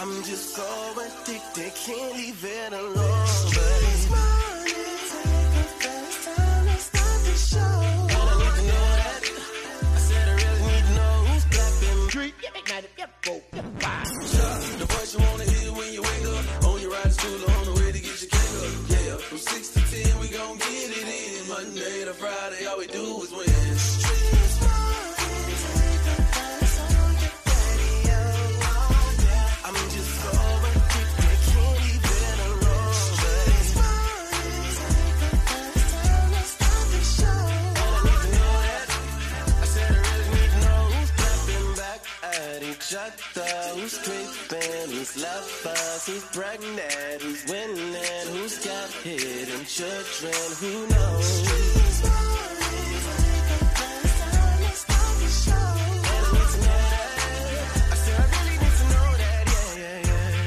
I'm just so addicted, can't leave it alone. Streets morning, take a face time start the show. And I need to know that. I said I really need to know who's. Street, the voice you wanna hear who's creeping, who's lovers, who's pregnant, who's winning, who's got hidden children, who knows?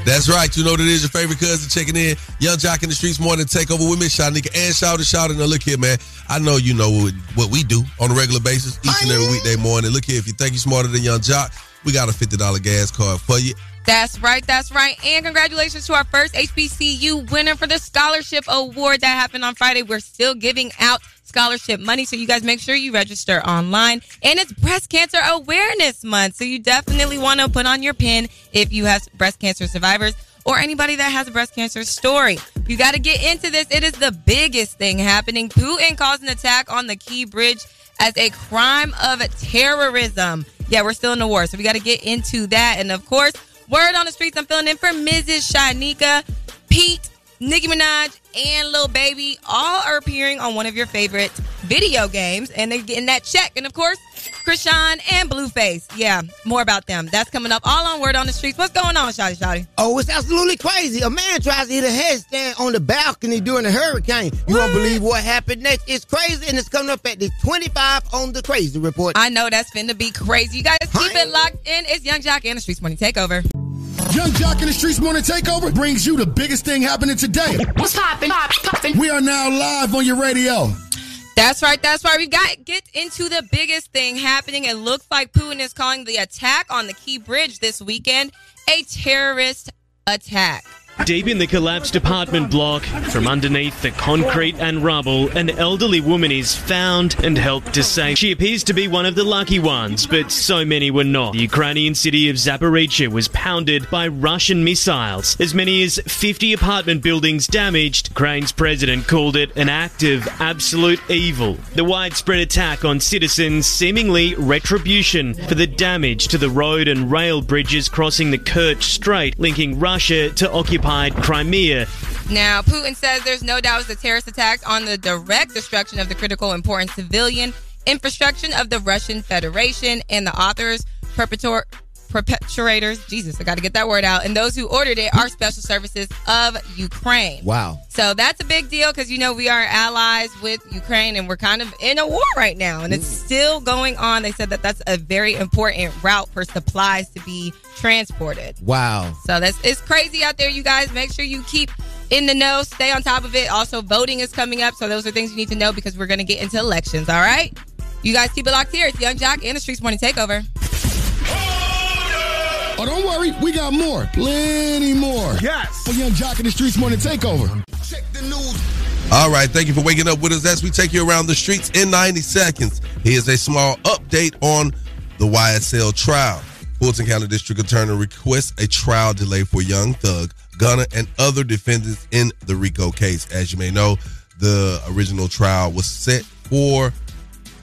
That's right. You know what it is. Your favorite cousin checking in. Yung Joc in the streets morning takeover with Miss Shanika and Shawty Shawty. Now look here, man. I know you know what, what we do on a regular basis each and every weekday morning. Look here, if you think you're smarter than Yung Joc, we got a fifty dollar gas card for you. That's right, that's right. And congratulations to our first HBCU winner for the scholarship award that happened on Friday. We're still giving out scholarship money, so you guys make sure you register online. And it's Breast Cancer Awareness Month, so you definitely want to put on your pin if you have breast cancer survivors or anybody that has a breast cancer story. You got to get into this. It is the biggest thing happening. Putin calls an attack on the Key Bridge as a crime of terrorism. Yeah, we're still in the war, so we got to get into that. And of course, word on the streets, I'm filling in for Mrs. Shanika, Pete, Nicki Minaj, and Lil Baby all are appearing on one of your favorite video games, and they're getting that check. And of course, Chrisean and Blueface. Yeah, more about them. That's coming up all on Word on the Streets. What's going on, Shawty Shawty? Oh, it's absolutely crazy. A man tries to hit a headstand on the balcony during a hurricane. You won't believe what happened next. It's crazy, and it's coming up at the 25 on the Crazy Report. I know that's finna be crazy. You guys keep it locked in. It's Yung Joc and the Streets Morning Takeover. Yung Joc in the Streets Morning Takeover brings you the biggest thing happening today. What's poppin'? Pop, poppin'. We are now live on your radio. That's right. That's right. We got get into the biggest thing happening. It looks like Putin is calling the attack on the Key Bridge this weekend a terrorist attack. Deep in the collapsed apartment block, from underneath the concrete and rubble, an elderly woman is found and helped to save. She appears to be one of the lucky ones, but so many were not. The Ukrainian city of Zaporizhia was pounded by Russian missiles. As many as 50 apartment buildings damaged. Ukraine's president called it an act of absolute evil. The widespread attack on citizens seemingly retribution for the damage to the road and rail bridges crossing the Kerch Strait, linking Russia to occupied Crimea. Now, Putin says there's no doubt a terrorist attack on the direct destruction of the critical important civilian infrastructure of the Russian Federation and the authors, perpetrators, Jesus, I got to get that word out, and those who ordered it are special services of Ukraine. Wow. So that's a big deal because, you know, we are allies with Ukraine and we're kind of in a war right now and it's still going on. They said that that's a very important route for supplies to be transported. Wow. So that's it's crazy out there, you guys. Make sure you keep in the know, stay on top of it. Also, voting is coming up, so those are things you need to know because we're going to get into elections. All right, you guys keep it locked here. It's Yung Joc and the Streets Morning Takeover. Oh, don't worry, we got more, plenty more. Yes. For Yung Joc in the Streets Morning Takeover. Check the news. All right, thank you for waking up with us as we take you around the streets in 90 seconds. Here's a small update on the YSL trial. Fulton County District Attorney requests a trial delay for Young Thug, Gunna, and other defendants in the RICO case. As you may know, the original trial was set for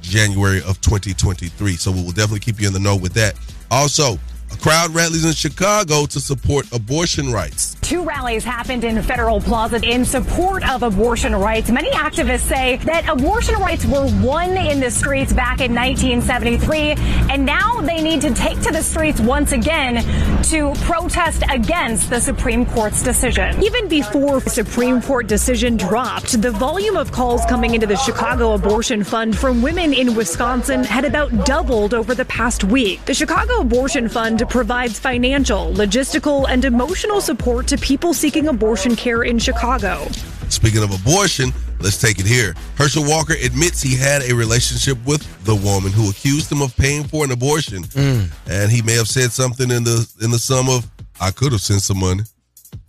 January of 2023. So we will definitely keep you in the know with that. Also, a crowd rallies in Chicago to support abortion rights. Two rallies happened in Federal Plaza in support of abortion rights. Many activists say that abortion rights were won in the streets back in 1973, and now they need to take to the streets once again to protest against the Supreme Court's decision. Even before the Supreme Court decision dropped, the volume of calls coming into the Chicago Abortion Fund from women in Wisconsin had about doubled over the past week. The Chicago Abortion Fund provides financial, logistical, and emotional support to people seeking abortion care in Chicago. Speaking of abortion, let's take it here. Herschel Walker admits he had a relationship with the woman who accused him of paying for an abortion, mm. and he may have said something in the in the sum of, "I could have sent some money."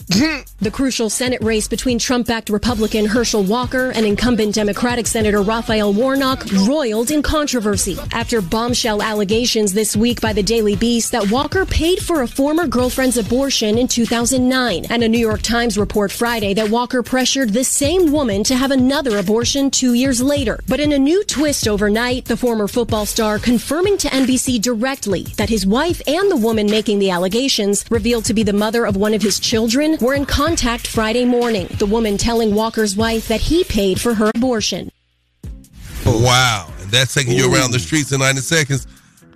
The crucial Senate race between Trump backed Republican Herschel Walker and incumbent Democratic Senator Raphael Warnock roiled in controversy after bombshell allegations this week by the Daily Beast that Walker paid for a former girlfriend's abortion in 2009, and a New York Times report Friday that Walker pressured the same woman to have another abortion two years later. But in a new twist overnight, the former football star confirming to NBC directly that his wife and the woman making the allegations, revealed to be the mother of one of his children, were in contact Friday morning. The woman telling Walker's wife that he paid for her abortion. Wow. And that's taking you around the streets in 90 seconds.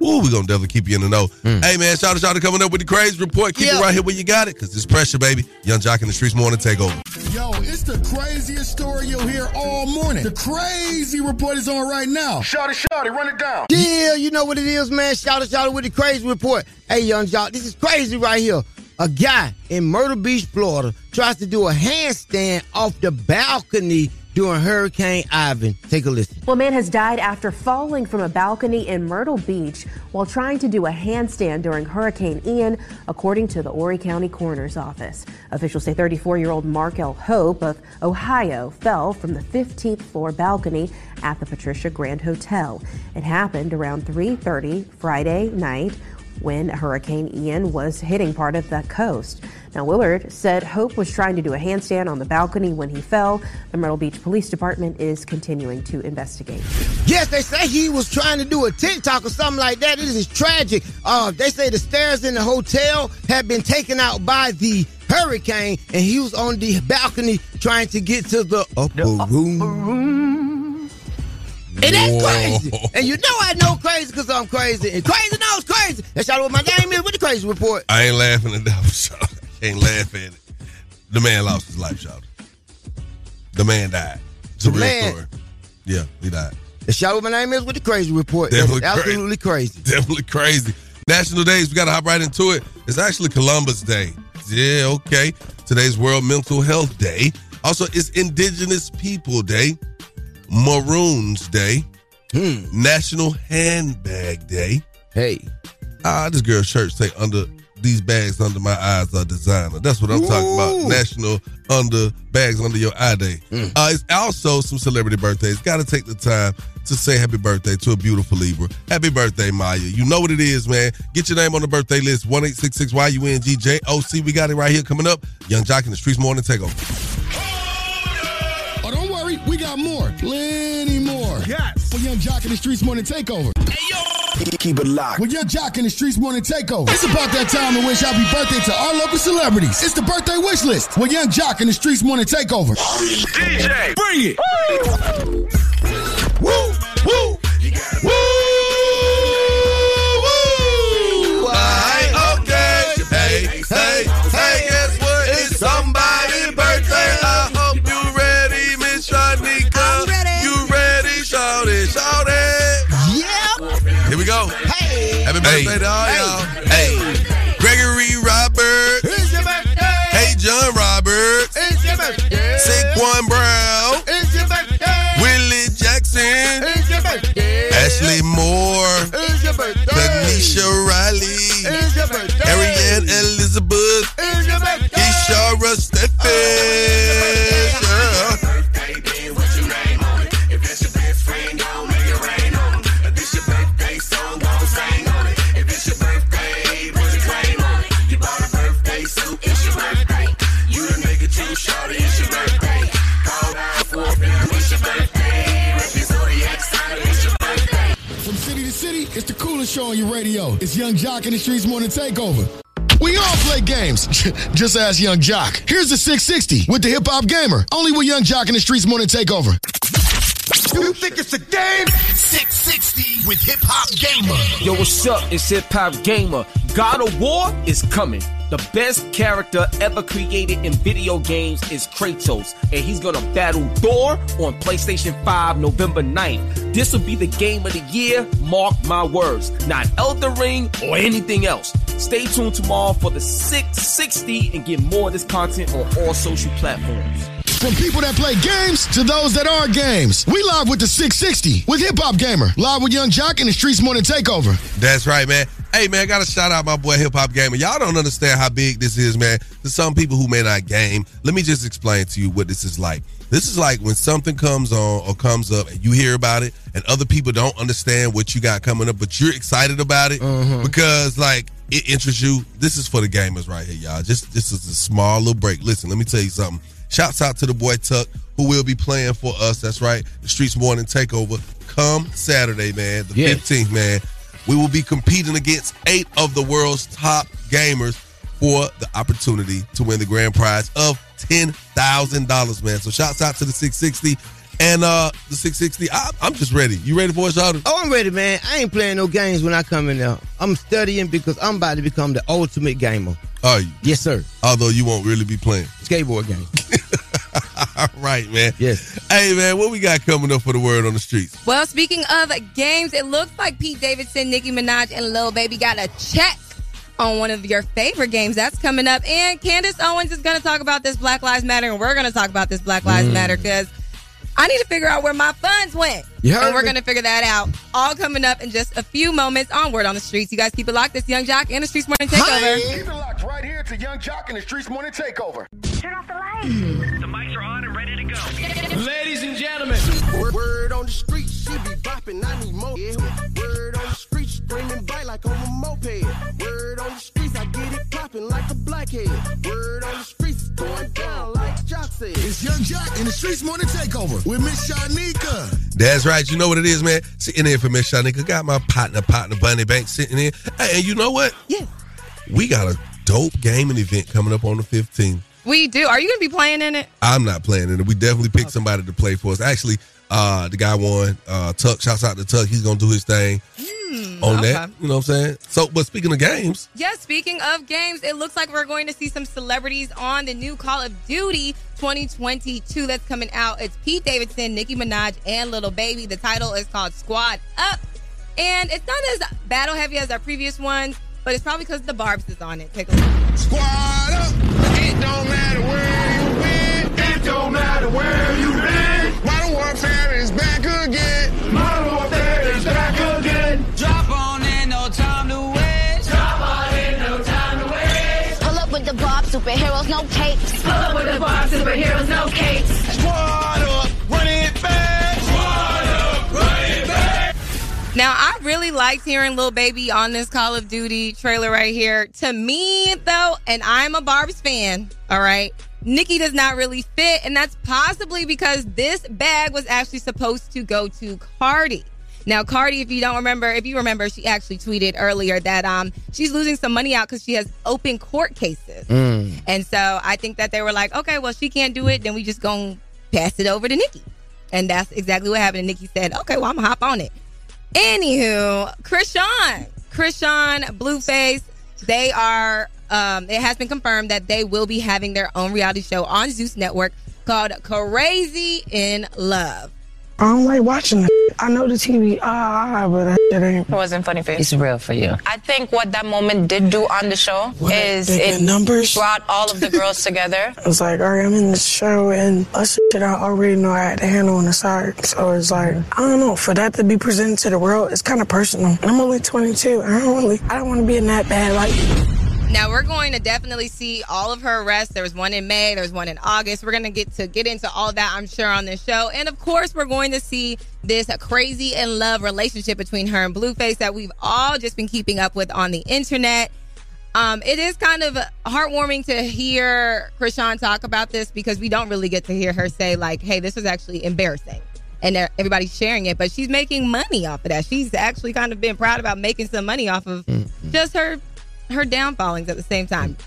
Ooh, we're going to definitely keep you in the know. Hmm. Hey, man, shout out, shout out coming up with the crazy report. Keep Yeah. it right here where you got it because it's pressure, baby. Yung Joc in the Streets Morning Takeover. Yo, it's the craziest story you'll hear all morning. The crazy report is on right now. Shawty, shawty, run it down. Yeah, you know what it is, man. Shout out, shout out with the crazy report. Hey, Yung Joc, this is crazy right here. A guy in Myrtle Beach, Florida, tries to do a handstand off the balcony during Hurricane Ivan. Take a listen. Well, a man has died after falling from a balcony in Myrtle Beach while trying to do a handstand during Hurricane Ian, according to the Horry County Coroner's Office. Officials say 34 year old Mark L. Hope of Ohio fell from the 15th floor balcony at the Patricia Grand Hotel. It happened around 3:30 Friday night when Hurricane Ian was hitting part of the coast. Now, Willard said Hope was trying to do a handstand on the balcony when he fell. The Myrtle Beach Police Department is continuing to investigate. Yes, they say he was trying to do a TikTok or something like that. It is tragic. Uh, they say the stairs in the hotel had been taken out by the hurricane, and he was on the balcony trying to get to the upper room. And that's crazy. And you know I know crazy because I'm crazy. And crazy knows crazy. That's out what my name is with the crazy report. I ain't laughing at that, shout. I can't laugh at it. The man lost his life, shout. The man died. It's a The real man- story. Yeah, he died. Shout out what my name is with the crazy report. Definitely crazy. absolutely crazy. Definitely crazy. National days, we got to hop right into it. It's actually Columbus Day. Yeah, okay. Today's World Mental Health Day. Also, it's Indigenous People Day, Maroons Day, National Handbag Day. Hey. Ah, this girl's shirt say under these bags under my eyes are designer. That's what I'm talking about. National under bags under your eye day. Uh, it's also some celebrity birthdays. Got to take the time to say happy birthday to a beautiful Libra. Happy birthday, Maya. You know what it is, man. Get your name on the birthday list. One eight six six Y U N G J O C. We got it right here coming up. Yung Joc in the Streets Morning Takeover. Don't worry, we got more. Plenty more. Yes. For Yung Joc in the Streets Morning Takeover. Hey, yo. Keep it locked. With Yung Joc in the Streets Morning Takeover. It's about that time to wish happy birthday to our local celebrities. It's the birthday wish list with Yung Joc in the Streets Morning Takeover. DJ, bring it. Woo! Woo! Woo! Hey. Birthday to all y'all. Hey. Gregory Roberts. It's your birthday. Hey, John Roberts. It's your birthday. Saquon Brown. It's your birthday. Willie Jackson. It's your birthday. Ashley Moore. It's your birthday. Tanisha Riley. It's your birthday. Ariane Elizabeth. It's your birthday. Ishara Stephen. Oh, show on your radio. It's Yung Joc in the Streets Morning Takeover. We all play games. Just ask Yung Joc. Here's the 660 with the Hip Hop Gamer. Only with Yung Joc in the Streets Morning Takeover. You think it's a game? 660 with Hip Hop Gamer. Yo, what's up? It's Hip Hop Gamer. God of War is coming. The best character ever created in video games is Kratos, and he's gonna battle Thor on PlayStation 5 November 9th. This will be the game of the year, mark my words. Not Elden Ring or anything else. Stay tuned tomorrow for the 660 and get more of this content on all social platforms. From people that play games to those that are games. We live with the 660 with Hip Hop Gamer. Live with Yung Joc in the Streets Morning Takeover. That's right, man. Hey, man, I got to shout out my boy Hip Hop Gamer. Y'all don't understand how big this is, man. To some people who may not game, let me just explain to you what this is like. This is like when something comes on or comes up and you hear about it and other people don't understand what you got coming up, but you're excited about it mm-hmm. because, like, it interests you. This is for the gamers right here, y'all. Just this is a small little break. Listen, let me tell you something. Shouts out to the boy Tuck, who will be playing for us. That's right, the Streets Morning Takeover. Come Saturday, man, the Yes. 15th, man. We will be competing against eight of the world's top gamers for the opportunity to win the grand prize of ten thousand dollars, man. So shouts out to the 660 and uh the 660. I, I'm just ready. You ready for it, Shawty? Oh, I'm ready, man. I ain't playing no games when I come in there. I'm studying because I'm about to become the ultimate gamer. Are you? Yes, sir. Although you won't really be playing. Skateboard game. All right, man. Yes. Hey, man, what we got coming up for the word on the streets? Well, speaking of games, it looks like Pete Davidson, Nicki Minaj, and Lil Baby got a check on one of your favorite games. That's coming up. And Candace Owens is going to talk about this Black Lives Matter, and we're going to talk about this Black Lives Mm. Matter because I need to figure out where my funds went. You heard and we're going to figure that out. All coming up in just a few moments on Word on the Streets. You guys keep it locked. This Yung Joc and the Streets Morning Takeover. Keep it locked right here to Yung Joc in the Streets Morning Takeover. Turn off the lights. The mics are on and ready to go. Ladies and gentlemen. Word, word on the Streets. she be like a blackhead. Word on the streets, going down like Joc said. It's Yung Joc in the Streets Morning Takeover with Miss Shanika. That's right. You know what it is, man. Sitting in for Miss Shanika. Got my partner, partner Bonnie Bank sitting in. Hey, and you know what? Yeah. We got a dope gaming event coming up on the 15th. We do. Are you going to be playing in it? I'm not playing in it. We definitely picked somebody to play for us. Actually, uh, the guy won. Uh, Tuck, shouts out to Tuck. He's gonna do his thing on that. You know what I'm saying? So, but speaking of games, Yes, speaking of games, it looks like we're going to see some celebrities on the new Call of Duty 2022 that's coming out. It's Pete Davidson, Nicki Minaj, and Lil Baby. The title is called Squad Up. And it's not as battle heavy as our previous ones, but it's probably because the Barbs is on it. Take a look. Squad up. It don't matter where you been. It don't matter where you been. Modern warfare is back again. Modern warfare is back again. Drop on in, no time to waste. Drop on in, no time to waste. Pull up with the Bob, superheroes, no capes. Pull up with the Bob, superheroes, no capes. Squad up, run it back. Squad up, run it back. Now, I really liked hearing Lil Baby on this Call of Duty trailer right here. To me, though, and I'm a Barb's fan, all right, Nicki does not really fit, and that's possibly because this bag was actually supposed to go to Cardi. Now, Cardi, if you don't remember, if you remember, she actually tweeted earlier that um she's losing some money out because she has open court cases. And so I think that they were like, okay, well, she can't do it, then we just gonna pass it over to Nicki. And that's exactly what happened. And Nicki said, okay, well, I'm gonna hop on it. Anywho, Chrisean, Chrisean, Blueface, they are. Um, it has been confirmed that they will be having their own reality show on Zeus Network called Crazy in Love. I don't like watching that. I know the TV, ah, ah, but that shit ain't. It wasn't funny face. It's real for you. I think what that moment did do on the show What, is the- the it numbers? brought all of the girls together. I was like, all right, I'm in the show, and us shit I already know I had to handle on the side. So it's like, I don't know, for that to be presented to the world, it's kind of personal. I'm only 22. I don't really, I don't want to be in that bad light. Now we're going to definitely see all of her arrests. There was one in May, there was one in August. We're going to get to get into all that, I'm sure, on this show. And of course, we're going to see this crazy in love relationship between her and Blueface that we've all just been keeping up with on the internet. Um, it is kind of heartwarming to hear Chrisean talk about this because we don't really get to hear her say like, "Hey, this was actually embarrassing," and everybody's sharing it. But she's making money off of that. She's actually kind of been proud about making some money off of just her her downfallings at the same time.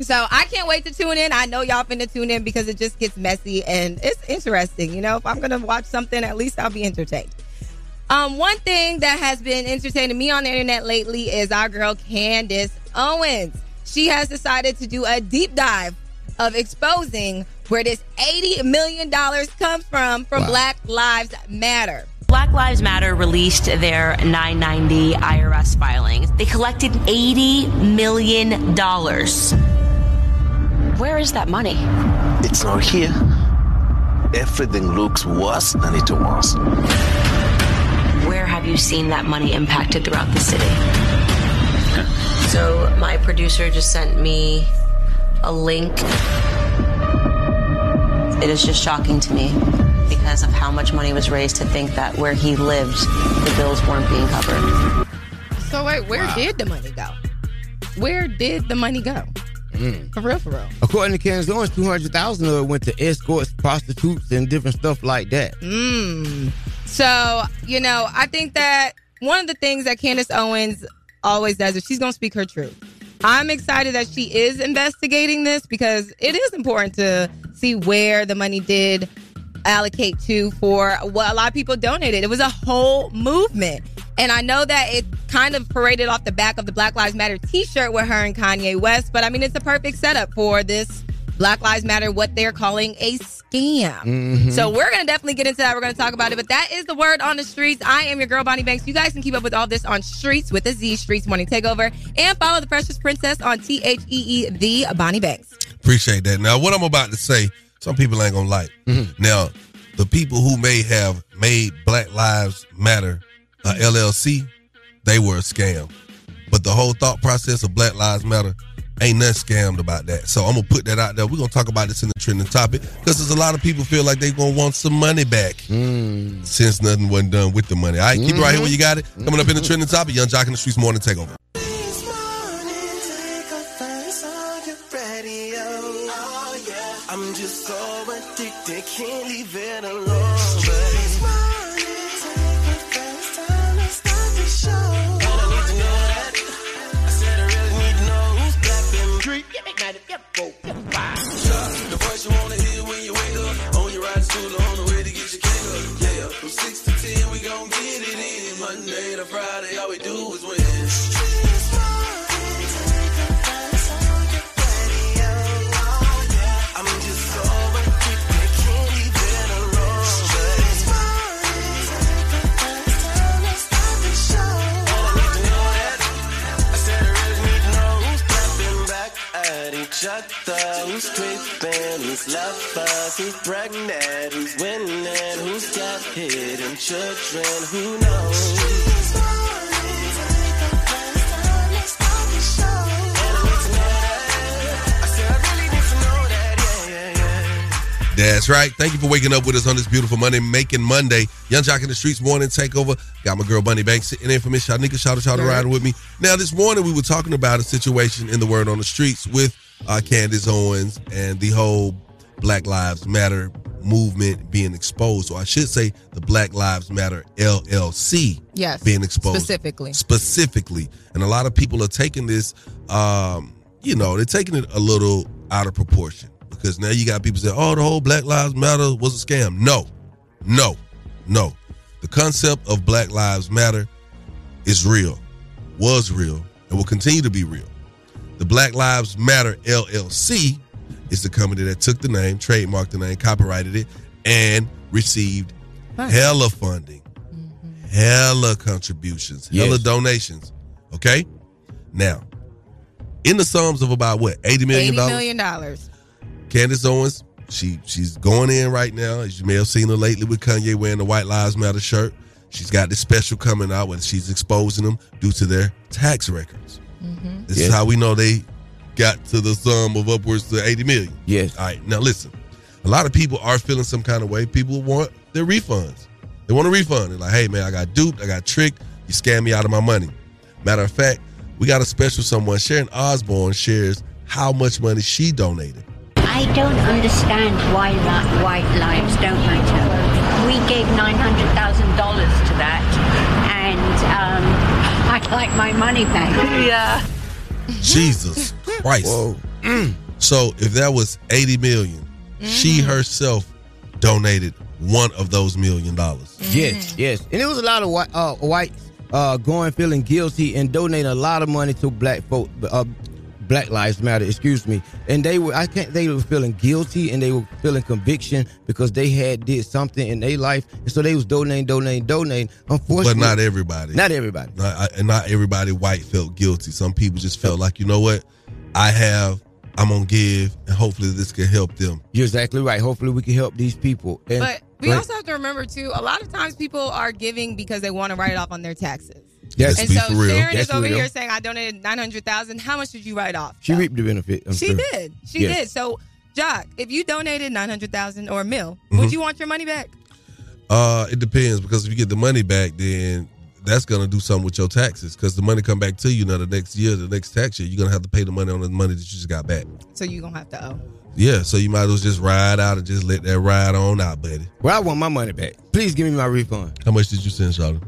So I can't wait to tune in. I know y'all finna tune in because it just gets messy and it's interesting. You know, if I'm gonna watch something, at least I'll be entertained. Um, one thing that has been entertaining me on the internet lately is our girl Candace Owens. She has decided to do a deep dive of exposing where this $80 million comes from from Black Lives Matter. Black Lives Matter released their 990 IRS filings. They collected $80 million. Where is that money? It's not here. everything looks worse than it was. Where have you seen that money impacted throughout the city? so my producer just sent me a link. It is just shocking to me because of how much money was raised to think that where he lived, the bills weren't being covered. So wait, where did the money go? Where did the money go? For real, for real. According to Candace Owens, 200000 of it went to escorts, prostitutes, and different stuff like that. Mm. So, you know, I think that one of the things that Candace Owens always does is she's going to speak her truth. I'm excited that she is investigating this because it is important to see where the money did allocate to for what a lot of people donated. It was a whole movement. And I know that it kind of paraded off the back of the Black Lives Matter t shirt with her and Kanye West, but I mean, it's a perfect setup for this Black Lives Matter, what they're calling a scam. Mhm. So we're going to definitely get into that. We're going to talk about it. But that is the word on the streets. I am your girl, Bonnie Banks. You guys can keep up with all this on Streets with a Z, Streets Morning Takeover, and follow the Precious Princess on T H E E, the Bonnie Banks. Appreciate that. Now, what I'm about to say, some people ain't gonna like. Now, the people who may have made Black Lives Matter uh, LLC, they were a scam. But the whole thought process of Black Lives Matter ain't nothing scammed about that. So I'm gonna put that out there. We're gonna talk about this in the trending topic because there's a lot of people feel like they're gonna want some money back since nothing wasn't done with the money. All right, keep it right here when you got it. Coming up in the trending topic, Yung Joc in the Streets Morning Takeover. Addicted, can't leave it alone. But it's morning, take the first time to start the show. And I need to know that. I said I really need to know who's black and street. The voice you wanna hear when you creeping, who's who's pregnant, who's winning, who's got hidden children, who knows? That's right. Thank you for waking up with us on this beautiful Monday, making Monday. Yung Joc in the Streets morning takeover. Got my girl Bonnie Banks sitting in for me. Shanika. Shout out, shout out, riding with me. Now, this morning we were talking about a situation in the Word on the Streets with uh, Candace Owens and the whole Black Lives Matter movement being exposed. So I should say the Black Lives Matter LLC Yes. being exposed Specifically. specifically. And a lot of people are taking this, um, you know, they're taking it a little out of proportion because now you got people say, oh, the whole Black Lives Matter was a scam. No, no, no. The concept of Black Lives Matter is real, was real, and will continue to be real. The Black Lives Matter LLC is the company that took the name, trademarked the name, copyrighted it, and received hella funding, mm-hmm. hella contributions, hella donations. Okay? Now, in the sums of about what, $80 million? $80 million. Candace Owens, she she's going in right now. As you may have seen her lately with Kanye wearing the White Lives Matter shirt. She's got this special coming out where she's exposing them due to their tax records. Mm-hmm. This is how we know they got to the sum of upwards to 80 million. Yes. All right. Now listen, a lot of people are feeling some kind of way. People want their refunds. They want a refund. They're like, hey man, I got duped, I got tricked, you scammed me out of my money. Matter of fact, we got a special someone. Sharon Osbourne shares how much money she donated. I don't understand why li- white lives don't matter. We gave $900,000 to that, and um, I'd like my money back. Yeah. Jesus Christ. Mm. So if that was 80 million, she herself donated one of those million dollars. Yes, yes. And it was a lot of white, uh, whites uh, going feeling guilty and donating a lot of money to black folk, uh, Black Lives Matter, excuse me. And they were, I can't, they were feeling guilty and they were feeling conviction because they had did something in their life. And so they was donating, donating, donating. Unfortunately. But not everybody. Not everybody. Not, and not everybody white felt guilty. Some people just felt like, you know what? I have I'm gonna give, and hopefully this can help them. You're exactly right. Hopefully we can help these people. And But we Go ahead. also have to remember too. A lot of times people are giving because they want to write it off on their taxes. Yes. and Let's be so for real. Sharon That's is over real. here saying, "I donated nine hundred thousand. How much did you write off?" she reaped the benefit. I'm she sure. did. She Yes. did. So, Joc, if you donated nine hundred thousand or a mil, Mhm. would you want your money back? Uh, it depends because if you get the money back, then that's gonna do something with your taxes because the money come back to you now the next year, the next tax year, you're gonna have to pay the money on the money that you just got back. So you're gonna have to owe. Yeah, so you might as well just ride out and just let that ride on out, buddy. Well, I want my money back. Please give me my refund. How much did you send, Charlotte?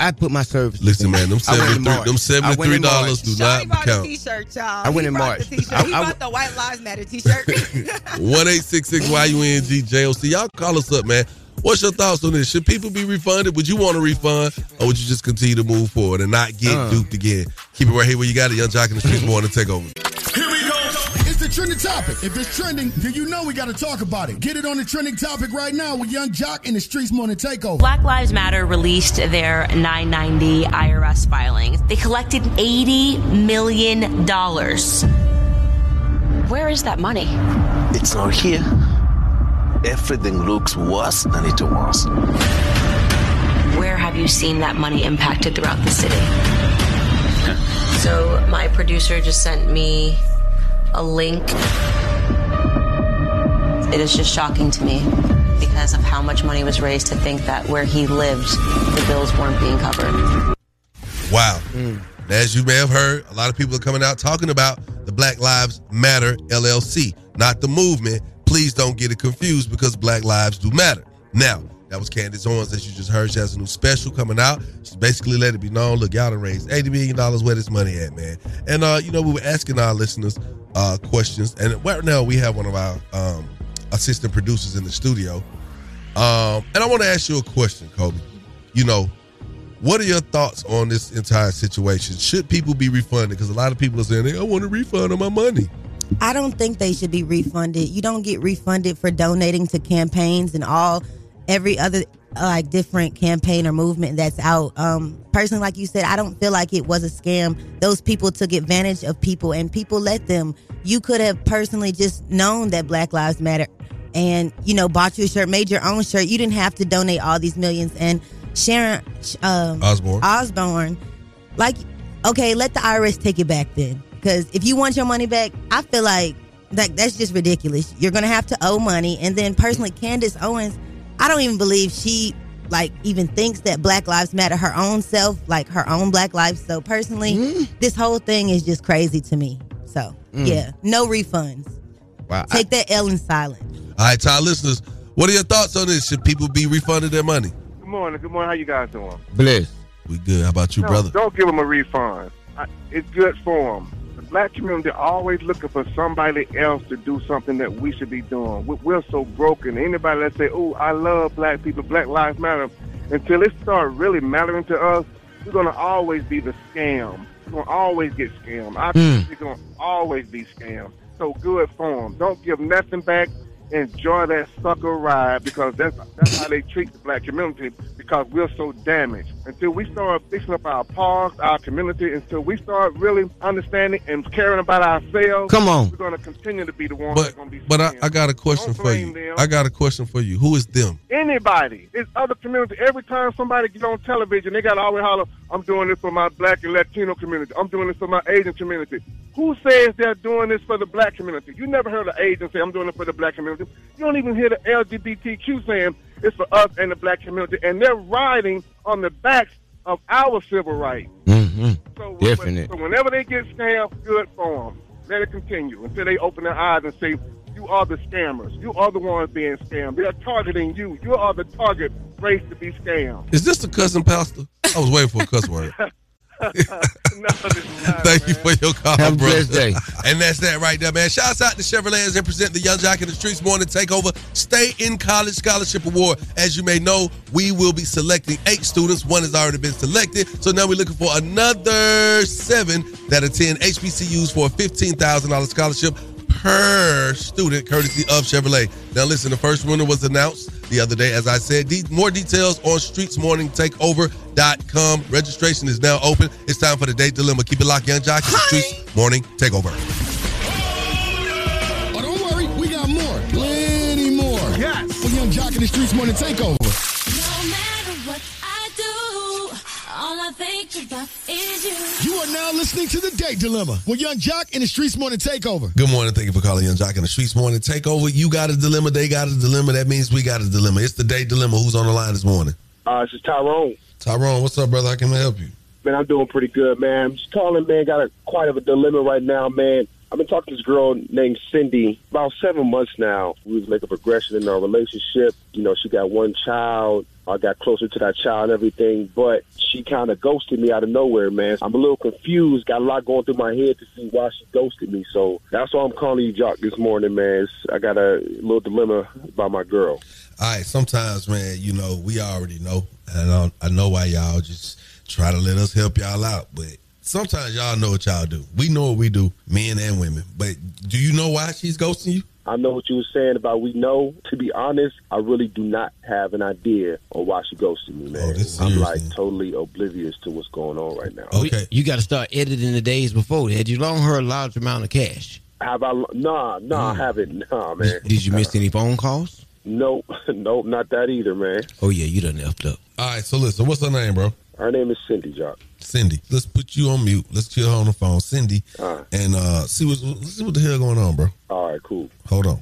I put my service. Listen, man, them I went in seventy three, them I seventy went three in March. dollars do Shawty not bought a count. T-shirt, y'all. I went he in March. The t-shirt. I- he I- bought the White Lives Matter T-shirt. One eight six six Y U N G J O C. Y'all call us up, man. What's your thoughts on this? Should people be refunded? Would you want a refund, or would you just continue to move forward and not get Uh. duped again? Keep it right here where you got it. Yung Joc in the streets morning take over. Here we go. It's the trending topic. If it's trending, then you know we got to talk about it. Get it on the trending topic right now with Yung Joc in the Streets Morning Takeover. Black Lives Matter released their 990 IRS filings. They collected $80 million. Where is that money? It's not here. Everything looks worse than it was. Where have you seen that money impacted throughout the city? So, my producer just sent me a link. It is just shocking to me because of how much money was raised to think that where he lived, the bills weren't being covered. Wow. Mm. As you may have heard, a lot of people are coming out talking about the Black Lives Matter LLC, not the movement. Please don't get it confused because Black Lives do matter. Now, that was Candace Owens, that you just heard. She has a new special coming out. She's basically let it be known, look, y'all done raised $80 million. Where this money at, man? And, uh, you know, we were asking our listeners uh, questions. And right now we have one of our um, assistant producers in the studio. Um, and I want to ask you a question, Kobe. You know, what are your thoughts on this entire situation? Should people be refunded? Because a lot of people are saying, hey, I want a refund on my money. I don't think they should be refunded. You don't get refunded for donating to campaigns and all every other like different campaign or movement that's out. Um, personally, like you said, I don't feel like it was a scam. Those people took advantage of people, and people let them. You could have personally just known that Black Lives Matter, and you know, bought you a shirt, made your own shirt. You didn't have to donate all these millions. And Sharon um, Osbourne. Osborne, like, okay, let the IRS take it back then. Because if you want your money back, I feel like that that's just ridiculous. You're gonna have to owe money. And then personally, Candace Owens, I don't even believe she like even thinks that Black Lives Matter her own self, like her own Black lives. So personally, this whole thing is just crazy to me. So Mm. yeah, no refunds. Wow. Take that L in silent. All right, to our listeners, what are your thoughts on this? Should people be refunded their money? Good morning. Good morning. How you guys doing? Bliss. We good. How about you, No, brother? Don't give them a refund. I, it's good for them. Black community always looking for somebody else to do something that we should be doing. We- We're so broken. Anybody that say, "Oh, I love black people. Black lives matter," until it start really mattering to us, we're gonna always be the scam. We're gonna always get scammed. Our Mm. gonna always be scammed. So good for them. Don't give nothing back. Enjoy that sucker ride because that's that's how they treat the black community because we're so damaged. Until we start fixing up our parks, our community, until we start really understanding and caring about ourselves, Come on. we're going to continue to be the ones But that's going to be but I, I got a question for you. them. I got a question for you. Who is them? anybody. It's other community. Every time somebody get on television, they got to always holler, I'm doing this for my black and Latino community. I'm doing this for my Asian community. Who says they're doing this for the black community? You never heard an Asian say, I'm doing it for the black community. You don't even hear the LGBTQ saying it's for us and the black community. And they're riding on the backs of our civil rights. Mm-hmm. So, Definite. so whenever they get scammed, good for them. Let it continue until they open their eyes and say, you are the scammers. You are the ones being scammed. They're targeting you. You are the target race to be scammed. Is this the cousin pastor? I was waiting for a cuss word. Thank you for your call, Have a brother. blessed day. And that's that right there, man. Shouts out to Chevrolet as they present the Yung Joc in the Streets Morning Takeover Stay in College Scholarship Award. As you may know, we will be selecting eight students. One has already been selected. So now we're looking for another seven that attend HBCUs for a $15,000 scholarship per student, courtesy of Chevrolet. Now, listen, the first winner was announced the other day. As I said, de- more details on streetsmorningtakeover.com. Registration is now open. It's time for the date dilemma. Keep it locked, Yung Joc. Hi. Streets Morning Takeover. Oh, don't worry. We got more. Plenty more. Yes. For Yung Joc and the Streets Morning Takeover. You. You are now listening to The Date Dilemma with Yung Joc in the Streets Morning Takeover. Good morning. Thank you for calling Yung Joc in the Streets Morning Takeover. You got a dilemma. They got a dilemma. That means we got a dilemma. It's the day dilemma. Who's on the line this morning? Uh, this is Tyrone. Tyrone, what's up, brother? How can I help you? Man, I'm doing pretty good, man. I'm just calling, man. Got a quite of a dilemma right now, man. I've been talking to this girl named Cindy about seven months now. We was making progression in our relationship. You know, she got one child. I got closer to that child and everything, but she kind of ghosted me out of nowhere, man. I'm a little confused. Got a lot going through my head to see why she ghosted me. So that's why I'm calling you, Joc, this morning, man. It's- I got a little dilemma about my girl. All right, sometimes, man, you know, we already know. And I, I know why y'all just try to let us help y'all out. But sometimes y'all know what y'all do. We know what we do, men and women. But do you know why she's ghosting you? I know what you were saying about we know. To be honest, I really do not have an idea on why she ghosted me, oh, man. I'm like totally oblivious to what's going on right now. Okay. You got to start editing the days before that. You loan her a large amount of cash. Have I? Nah, nah, I mm. haven't. Nah, man. Did you miss any phone calls? Nope, nope, not that either, man. Oh yeah, you done effed up. All right, so listen, what's her name, bro? Her name is Cindy, Joc. Cindy. Let's put you on mute. Let's get her on the phone, Cindy, All and uh see what let's see what the hell going on, bro. All right, cool. Hold on.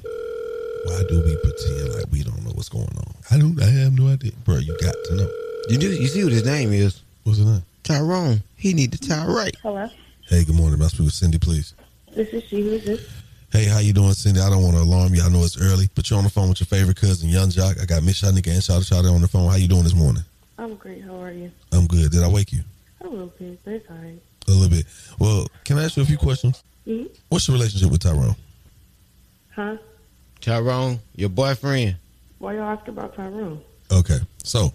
Why do we pretend like we don't know what's going on? I don't. I have no idea, bro. You got to know. You do. You see what his name is? What's his name? Tyrone. He need to tie right. Hello, Hey, good morning. May I speak with Cindy, please? this is she. Who's this? Hey, how you doing, Cindy? I don't want to alarm you. I know it's early, but you're on the phone with your favorite cousin, Yung Joc. I got Miss Shanika and Shawty Shawty on the phone. How you doing this morning? I'm great. How are you? I'm good. Did I wake you? A little bit, but it's alright. A little bit. Well, can I ask you a few questions? Mhm. What's your relationship with Tyrone? Huh? Tyrone, your boyfriend. Why y'all ask about Tyrone? Okay, so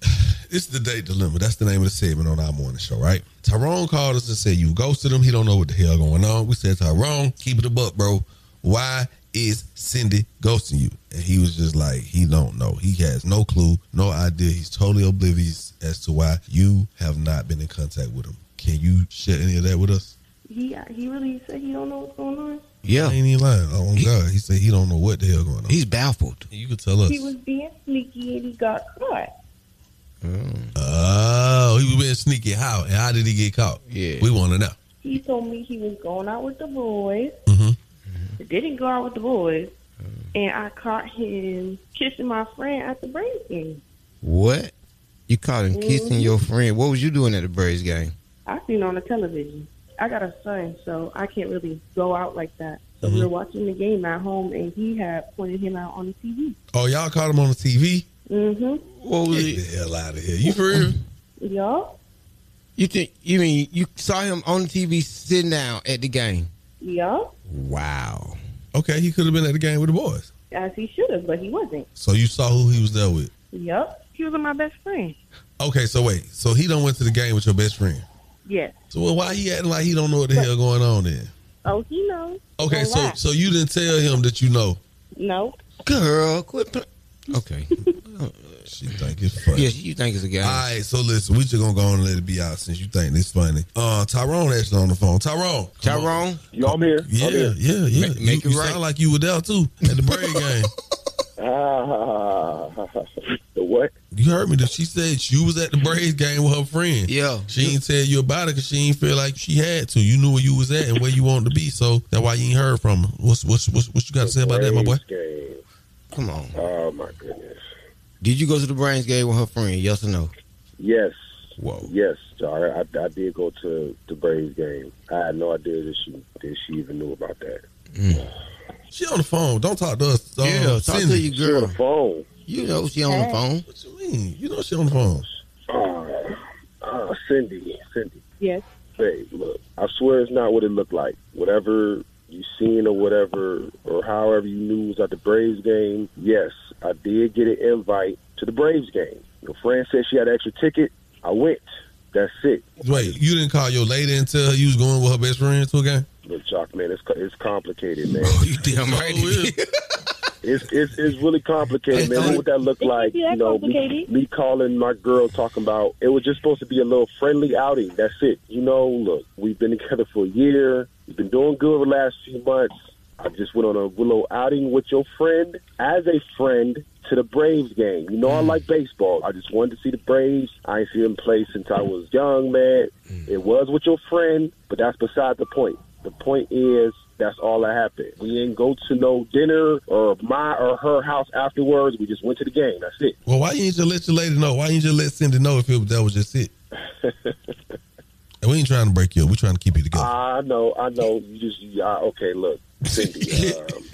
it's the date dilemma. That's the name of the segment on our morning show, right? Tyrone called us and said you ghosted him. He don't know what the hell going on. We said Tyrone, keep it a buck, bro. Why is Cindy ghosting you? And he was just like, he don't know. He has no clue, no idea. He's totally oblivious as to why you have not been in contact with him. Can you share any of that with us? He he really said he don't know what's going on. Yeah. I ain't even lying. Oh God, he said he don't know what the hell going on. He's baffled. You could tell us. He was being sneaky and he got caught. Oh, he was being sneaky. How? And how did he get caught? Yeah. We want to know. He told me he was going out with the boys. Mhm. Didn't go out with the boys, and I caught him kissing my friend at the Braves game. What? You caught him kissing Mhm. your friend. What was you doing at the Braves game? I seen on the television. I got a son, so I can't really go out like that. So Mm-hmm. we were watching the game at home, and he had pointed him out on the TV. Oh, y'all caught him on the TV? Mm-hmm. What was Get the hell out of here. You for real? Yup. You think you mean you saw him on the TV sitting down at the game? Yup. Wow. Okay, he could have been at the game with the boys. As he should have, but he wasn't. So you saw who he was there with. Yup. He was my best friend. Okay, so wait. So he don't went to the game with your best friend. Yes. So well, why he acting like he don't know what the hell going on then? Oh, he knows. Okay, Don't so lie. so you didn't tell him that you know. No. Girl, quit. Pl- okay. she think it's funny. Yeah, you think it's a guy. All right, so listen, we just gonna go on and let it be out since you think this funny. Uh, Tyrone actually on the phone. Tyrone, come on. Tyrone. Yo, I'm here. Yeah, I'm here. yeah, yeah. Make- you, it you right. sound like you were there too at the Braves game. Ah, the what? You heard me. That she said she was at the Braves game with her friend. Yeah. She ain't tell you about it because she ain't feel like she had to. You knew where you was at and where you wanted to be, so that's why you ain't heard from her. What's what's what's what you got to say about that, my boy? Game. Come on. Oh my goodness. Did you go to the Braves game with her friend? Yes or no? Yes. Whoa. Yes, Jar. I, I did go to the Braves game. I had no idea that she that she even knew about that. She on the phone. Don't talk to us. Um, yeah, talk Cindy. to your girl. On the phone. You know she on the phone. What you mean? You know she on the phone. Uh, uh, Cindy, Cindy, Yes. babe, look. I swear it's not what it looked like. Whatever you seen or whatever, or however you knew was at the Braves game. Yes, I did get an invite to the Braves game. Your friend said she had an extra ticket. I went. That's it. Wait, you didn't call your lady and tell her you was going with her best friend to a game? Look, Joc, man, it's it's complicated, man. Oh, you damn right. it is. It's it's it's really complicated, man. What would that look like? that You know, me, me calling my girl talking about it was just supposed to be a little friendly outing. That's it. You know, look, we've been together for a year. We've been doing good the last few months. I just went on a little outing with your friend as a friend to the Braves game. You know I like baseball. I just wanted to see the Braves. I ain't seen them play since I was young, man. Mm. It was with your friend, but that's beside the point. The point is that's all that happened. We didn't go to no dinner or my or her house afterwards. We just went to the game. That's it. Well, why you ain't just let your lady know? Why didn't you just let Cindy know if it, that was just it? and we ain't trying to break you up. We're trying to keep you together. I know, I know. You just yeah, okay. Look, Cindy. Um,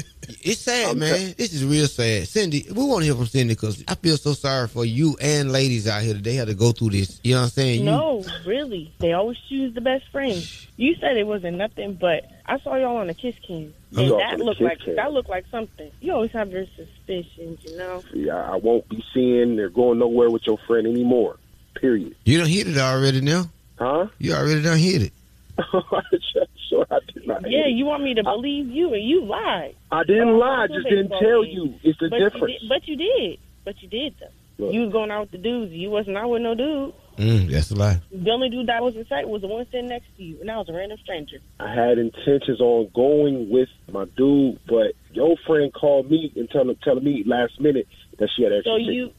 It's sad, I'm man. This is real sad. Cindy, we want to hear from Cindy because I feel so sorry for you and ladies out here that they had to go through this. You know what I'm saying? You- No, really. They always choose the best friend. You said it wasn't nothing, but I saw y'all on a kiss cam. And that on looked like cam. that looked like something. You always have your suspicions, you know. see, I, I won't be seeing or going nowhere with your friend anymore. Period. You don't hit it already now. Huh? You already done hit it. sure, I did not. Yeah, you want me to believe you, and you lied. I didn't Oh, lie. I just didn't tell fan. you. It's the but You difference. did, but you did. But you did though. Look. You was going out with the dudes. You wasn't out with no dude. Mm, that's a lie. The only dude that was in sight was the one sitting next to you, and I was a random stranger. I had intentions on going with my dude, but your friend called me and telling telling me last minute that she had extra So you,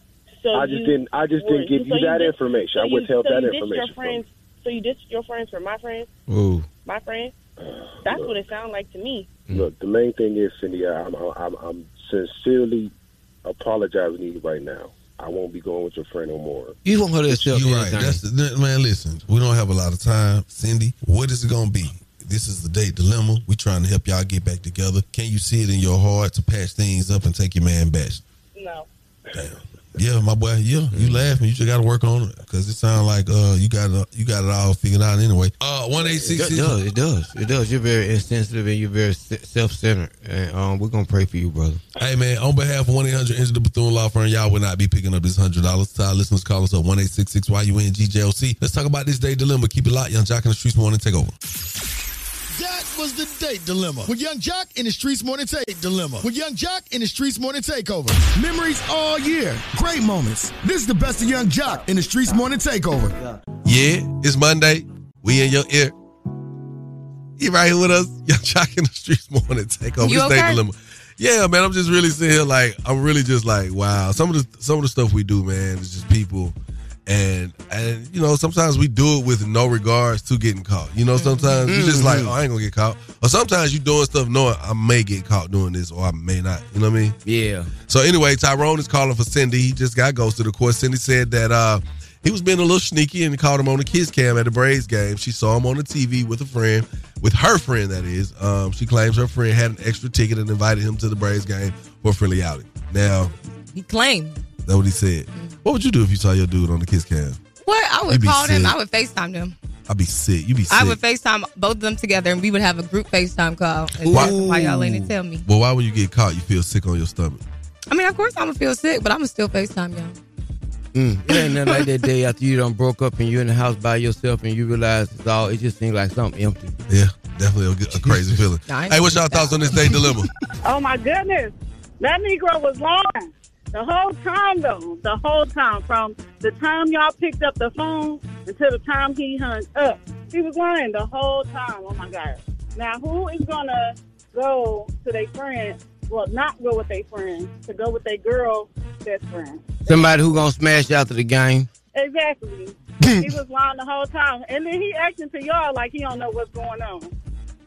so I just you didn't. I just were- didn't give so you that did- information. so I you- withheld so that you information. Your friends, so you ditched your friends for my friends, Ooh. my friend. That's what it sounded like to me. Look, the main thing is, Cindy, I'm, I'm, I'm sincerely apologizing to you right now. I won't be going with your friend no more. You won't her to accept You're right. That's the, man. Listen, we don't have a lot of time, Cindy. What is it gonna be? This is the date dilemma. We trying to help y'all get back together. Can you see it in your heart to patch things up and take your man back? No. Yeah, my boy. Yeah, you laughing. You just got to work on it because it sounds like uh you got it, you got it all figured out anyway. Uh, one eight It six does. It does. It does. You're very insensitive and you're very self centered. And um, we're gonna pray for you, brother. Hey man, on behalf of one eight hundred Enter the Bethune Law Firm, y'all will not be picking up this hundred dollars. To our listeners, call us up one eight six six YUN GJLC. Let's talk about this day dilemma. Keep it locked, Yung Joc in the Streetz morning. Take over. That was the date dilemma with Yung Joc in the Streetz Morning Take Dilemma with Yung Joc in the Streetz Morning Takeover. Memories all year, great moments. This is the best of Yung Joc in the Streetz Morning Takeover. Yeah, it's Monday. We in your ear. You right here with us, Yung Joc in the Streetz morning. Take over You this day okay? dilemma. Yeah, man. I'm just really sitting here like I'm really just like wow. Some of the some of the stuff we do, man, is just people, and and you know sometimes we do it with no regards to getting caught. You know, sometimes you just like oh, I ain't gonna get caught, or sometimes you doing stuff knowing I may get caught doing this or I may not. You know what I mean? Yeah. So anyway, Tyrone is calling for Cindy. He just got ghosted. Of course, Cindy said that uh, he was being a little sneaky and called him on the kiss cam at the Braves game. She saw him on the TV with a friend, with her friend that is. Um, she claims her friend had an extra ticket and invited him to the Braves game for a friendly outing. Now, He claimed. That's what he said. What would you do if you saw your dude on the kiss cam? What? I would be call them. sick. I would FaceTime them. I'd be sick. You'd be sick. I would FaceTime both of them together, and we would have a group FaceTime call. And Why- why y'all ain't tell me? Well, why when you get caught, you feel sick on your stomach? I mean, of course I'm gonna feel sick, but I'm gonna still FaceTime y'all. Mm, it ain't nothing like that day after you done broke up and you're in the house by yourself and you realize it's all. It just seems like something empty. Yeah, definitely a, good- a crazy feeling. I Hey, what's y'all thoughts on this day dilemma? Oh my goodness. That Negro was lying. The whole time though. The whole time. From the time y'all picked up the phone until the time he hung up. He was lying the whole time. Oh my God. Now who is gonna go to their friend well not go with their friend, to go with their girl best friend. Somebody who gonna smash out after the game. Exactly. he was lying the whole time. And then he acting to y'all like he don't know what's going on.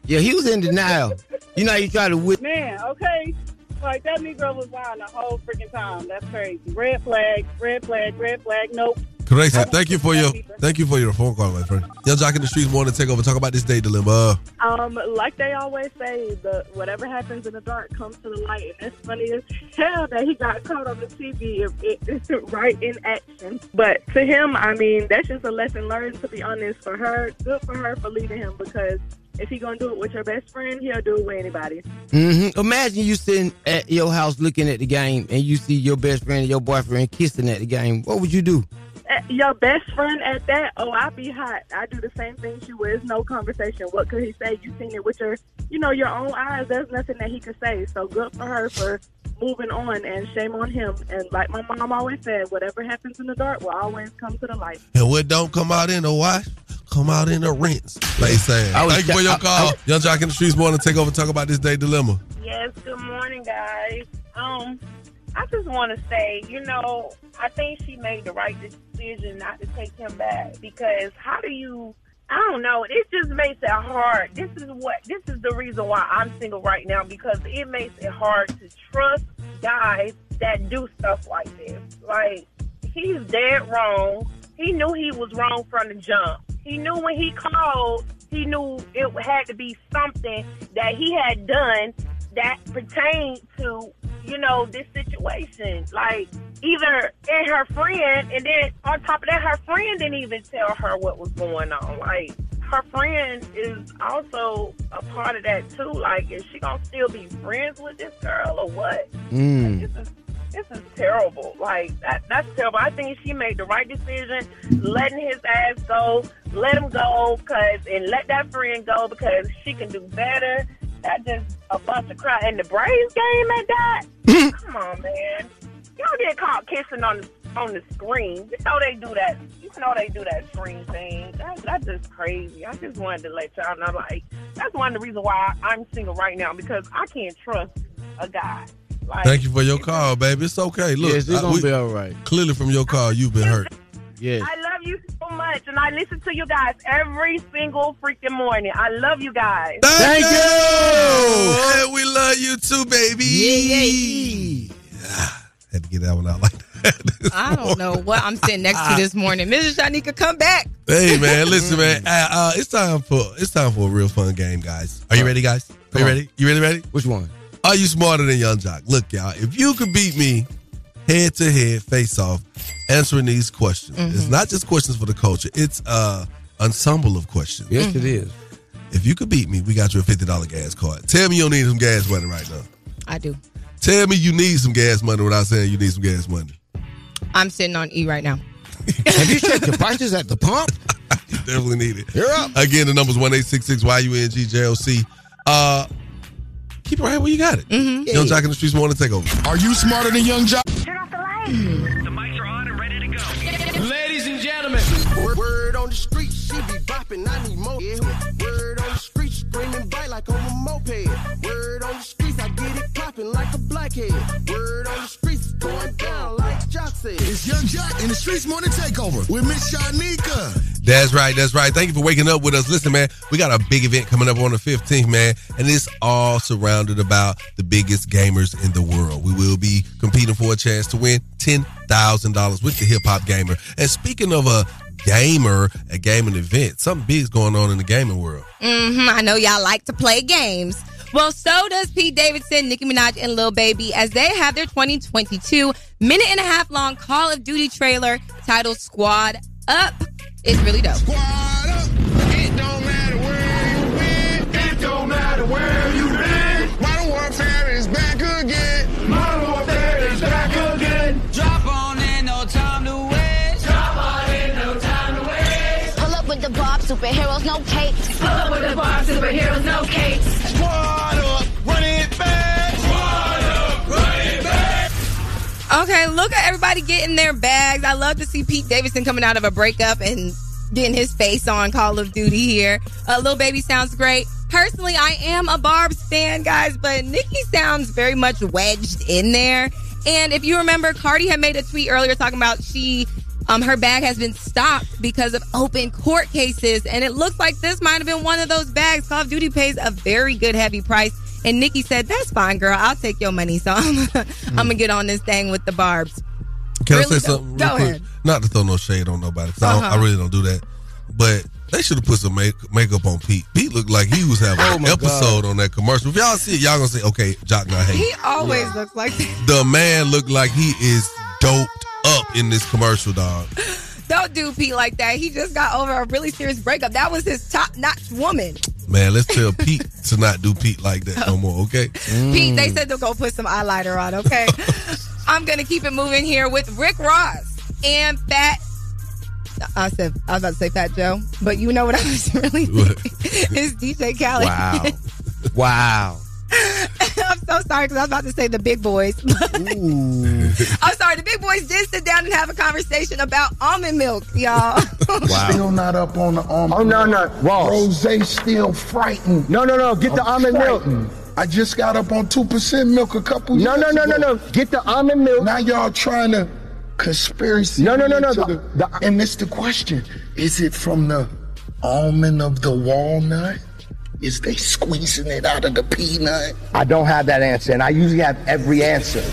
Yeah, he was in denial. You know, you try to whip. Man, okay. Like that Negro was lying the whole freaking time. That's crazy. Red flag, red flag, red flag. Nope. Crazy. Thank you for your thank you for your phone call, my friend. Yung Joc in the Streetz morning to take over. Talk about this day dilemma. Um, like they always say, the whatever happens in the dark comes to the light, and it's funny as hell that he got caught on the TV it, it, right in action. But to him, I mean, that's just a lesson learned. To be honest, for her, good for her for leaving him because if he gonna do it with your best friend, he'll do it with anybody. hmm Imagine you sitting at your house looking at the game and you see your best friend and your boyfriend kissing at the game. What would you do? Uh, Your best friend at that? Oh, I'd be hot. I do the same thing she. It's no conversation. What could he say? You seen it with your, you know, your own eyes. There's nothing that he could say. So good for her for moving on, and shame on him. And like my mom always said, whatever happens in the dark will always come to the light. And what don't come out in the wash come out in the rinse. They saying. I was- Thank you for your I- call. I- Yung Joc in the Streetz morning. Take over. Talk about this day dilemma. Yes, good morning, guys. Um, I just want to say, you know, I think she made the right decision not to take him back because how do you? I don't know. It just makes it hard. This is what. This is the reason why I'm single right now because it makes it hard to trust guys that do stuff like this. Like he's dead wrong. He knew he was wrong from the jump. He knew when he called, he knew it had to be something that he had done that pertained to, you know, this situation. Like either and her friend, and then on top of that, her friend didn't even tell her what was going on. Like her friend is also a part of that too. Like, is she gonna still be friends with this girl or what? Mm. This is this is terrible. Like that that's terrible. I think she made the right decision, letting his ass go, let him go, cause and let that friend go because she can do better. That just a bunch of crap. And the Braves game at that. Come on, man. Y'all get caught kissing on the on the screen. You know they do that. You know they do that screen thing. That, that's just crazy. I just wanted to let y'all know. Like that's one of the reasons why I'm single right now because I can't trust a guy. Like, Thank you for your call, baby. It's okay. Look, Yes, it's I- gonna we- be all right. Clearly, from your call, you've been hurt. Yes. I love you so much, and I listen to you guys every single freaking morning. I love you guys. Thank, you. And we love you too, baby. Yeah, yeah. Had to get that one out like that. I don't know what I'm sitting next to this morning. Mrs. Shyneka, come back. Hey man, listen man. Uh, uh, it's time for it's time for a real fun game, guys. Are you ready, guys? Are you on. ready? You really ready? Which one? Are you smarter than Yung Joc? Look, y'all. If you could beat me head to head, face off, answering these questions, it's not just questions for the culture. It's a ensemble of questions. Yes, it is. If you could beat me, we got you a fifty dollar gas card. Tell me you don't need some gas money right now. I do. Tell me you need some gas money without saying you need some gas money. I'm sitting on E right now. Have you checked the prices at the pump? You definitely need it. You're up. Again, the number's one eight six six Y U N G J O C. Uh, keep it right where you got it. Mm-hmm. Yung Joc in the Streetz want to take over. Are you smarter than Yung Joc? Turn off the lights. Mm. The mics are on and ready to go. Ladies and gentlemen. Word, word on the street, she be bopping, I need more. Yeah. Word on the street, screaming bite like on a moped. Word on the streets, I get it popping like a blackhead. Word on the streets, going down like Joc said. It's Yung Joc in the Streetz Morning Takeover with Miss Shyneka. That's right. That's right. Thank you for waking up with us. Listen, man, we got a big event coming up on the 15th, man, and it's all surrounded about the biggest gamers in the world. We will be competing for a chance to win $10,000 with the Hip Hop Gamer. And speaking of a gamer, a gaming event, something big's going on in the gaming world. hmm I know y'all like to play games. Well, so does Pete Davidson, Nicki Minaj, and Lil Baby as they have their 2022 minute and a half long Call of Duty trailer titled Squad Up. It's really dope. It don't matter where you been. It don't matter where you been. Modern warfare is back again. Modern warfare is back again. Drop on in, no time to waste. Drop on in, no time to waste. Pull up with the Bob, superheroes, no capes. Pull up with the Bob, superheroes, no capes. Okay, look at everybody getting their bags. I love to see Pete Davidson coming out of a breakup and getting his face on Call of Duty here. Uh, Lil Baby sounds great. Personally, I am a Barb's fan, guys, but Nicki sounds very much wedged in there. And if you remember, Cardi had made a tweet earlier talking about she, um, her bag has been stopped because of open court cases, and it looks like this might have been one of those bags. Call of Duty pays a very good heavy price, and Nicki said, "That's fine, girl. I'll take your money, so I'm, I'm gonna get on this thing with the Barb's." Can Really I say dope. something? Go quick? ahead. Not to throw no shade on nobody, 'cause I, don't, I Uh-huh. really don't do that. But they should have put some make, makeup on Pete. Pete looked like he was having Oh an my episode on that commercial. If y'all see it, y'all gonna say, okay, Joc not hating. He always looks like that. The man looked like he is doped up in this commercial, dog. Don't do Pete like that. He just got over a really serious breakup. That was his top notch woman. Man, let's tell Pete to not do Pete like that no more, okay? Pete, they said to go put some eyeliner on, okay? I'm going to keep it moving here with Rick Ross and Fat. I said, I was about to say Fat Joe, but you know what I was really thinking? It's DJ Khaled. Wow. wow. I'm so sorry because I was about to say the big boys. I'm sorry, the big boys did sit down and have a conversation about almond milk, y'all. Still not up on the almond. Oh no no, Ross. Rose still frightened. No no no, get the almond milk. I just got up on two percent milk a couple No, years no, no, no, ago. no. Get the almond milk. Now y'all trying to conspiracy. No, no, no, no, to the- the- and it's the question: Is it from the almond of the walnut? Is they squeezing it out of the peanut? I don't have that answer, and I usually have every answer.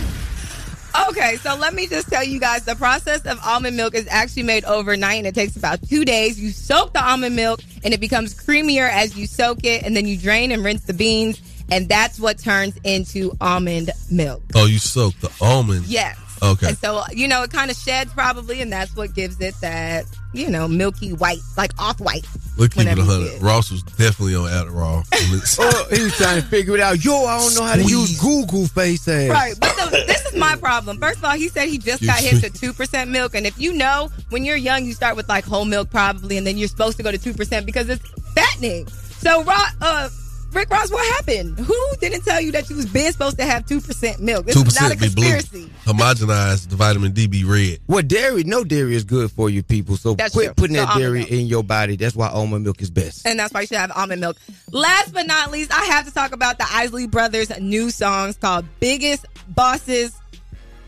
Okay, so let me just tell you guys the process of almond milk is actually made overnight and it takes about two days. You soak the almond milk and it becomes creamier as you soak it, and then you drain and rinse the beans, and that's what turns into almond milk. Oh, you soak the almond. Yes. Okay. And so, you know, it kind of sheds probably, and that's what gives it that, you know, milky white, like off white. Look, keep it whenever hundred. Ross was definitely on Adderall. Oh, he was trying to figure it out. Yo, I don't know how to use Google face ass. Right, but so this is my problem. First of all, he said he just got hit to two percent milk, and if you know when you're young, you start with like whole milk probably, and then you're supposed to go to two percent because it's fattening. So, Ross, uh, Rick Ross, what happened? Who didn't tell you that you was been supposed to have two percent milk? This Two is not a percent be blue. conspiracy. Homogenized, the vitamin D be red. Well, dairy, no dairy is good for you people. So That's quit true. putting So that almond dairy milk. in your body. That's why almond milk is best. And that's why you should have almond milk. Last but not least, I have to talk about the Isley Brothers' new songs called Biggest Bosses.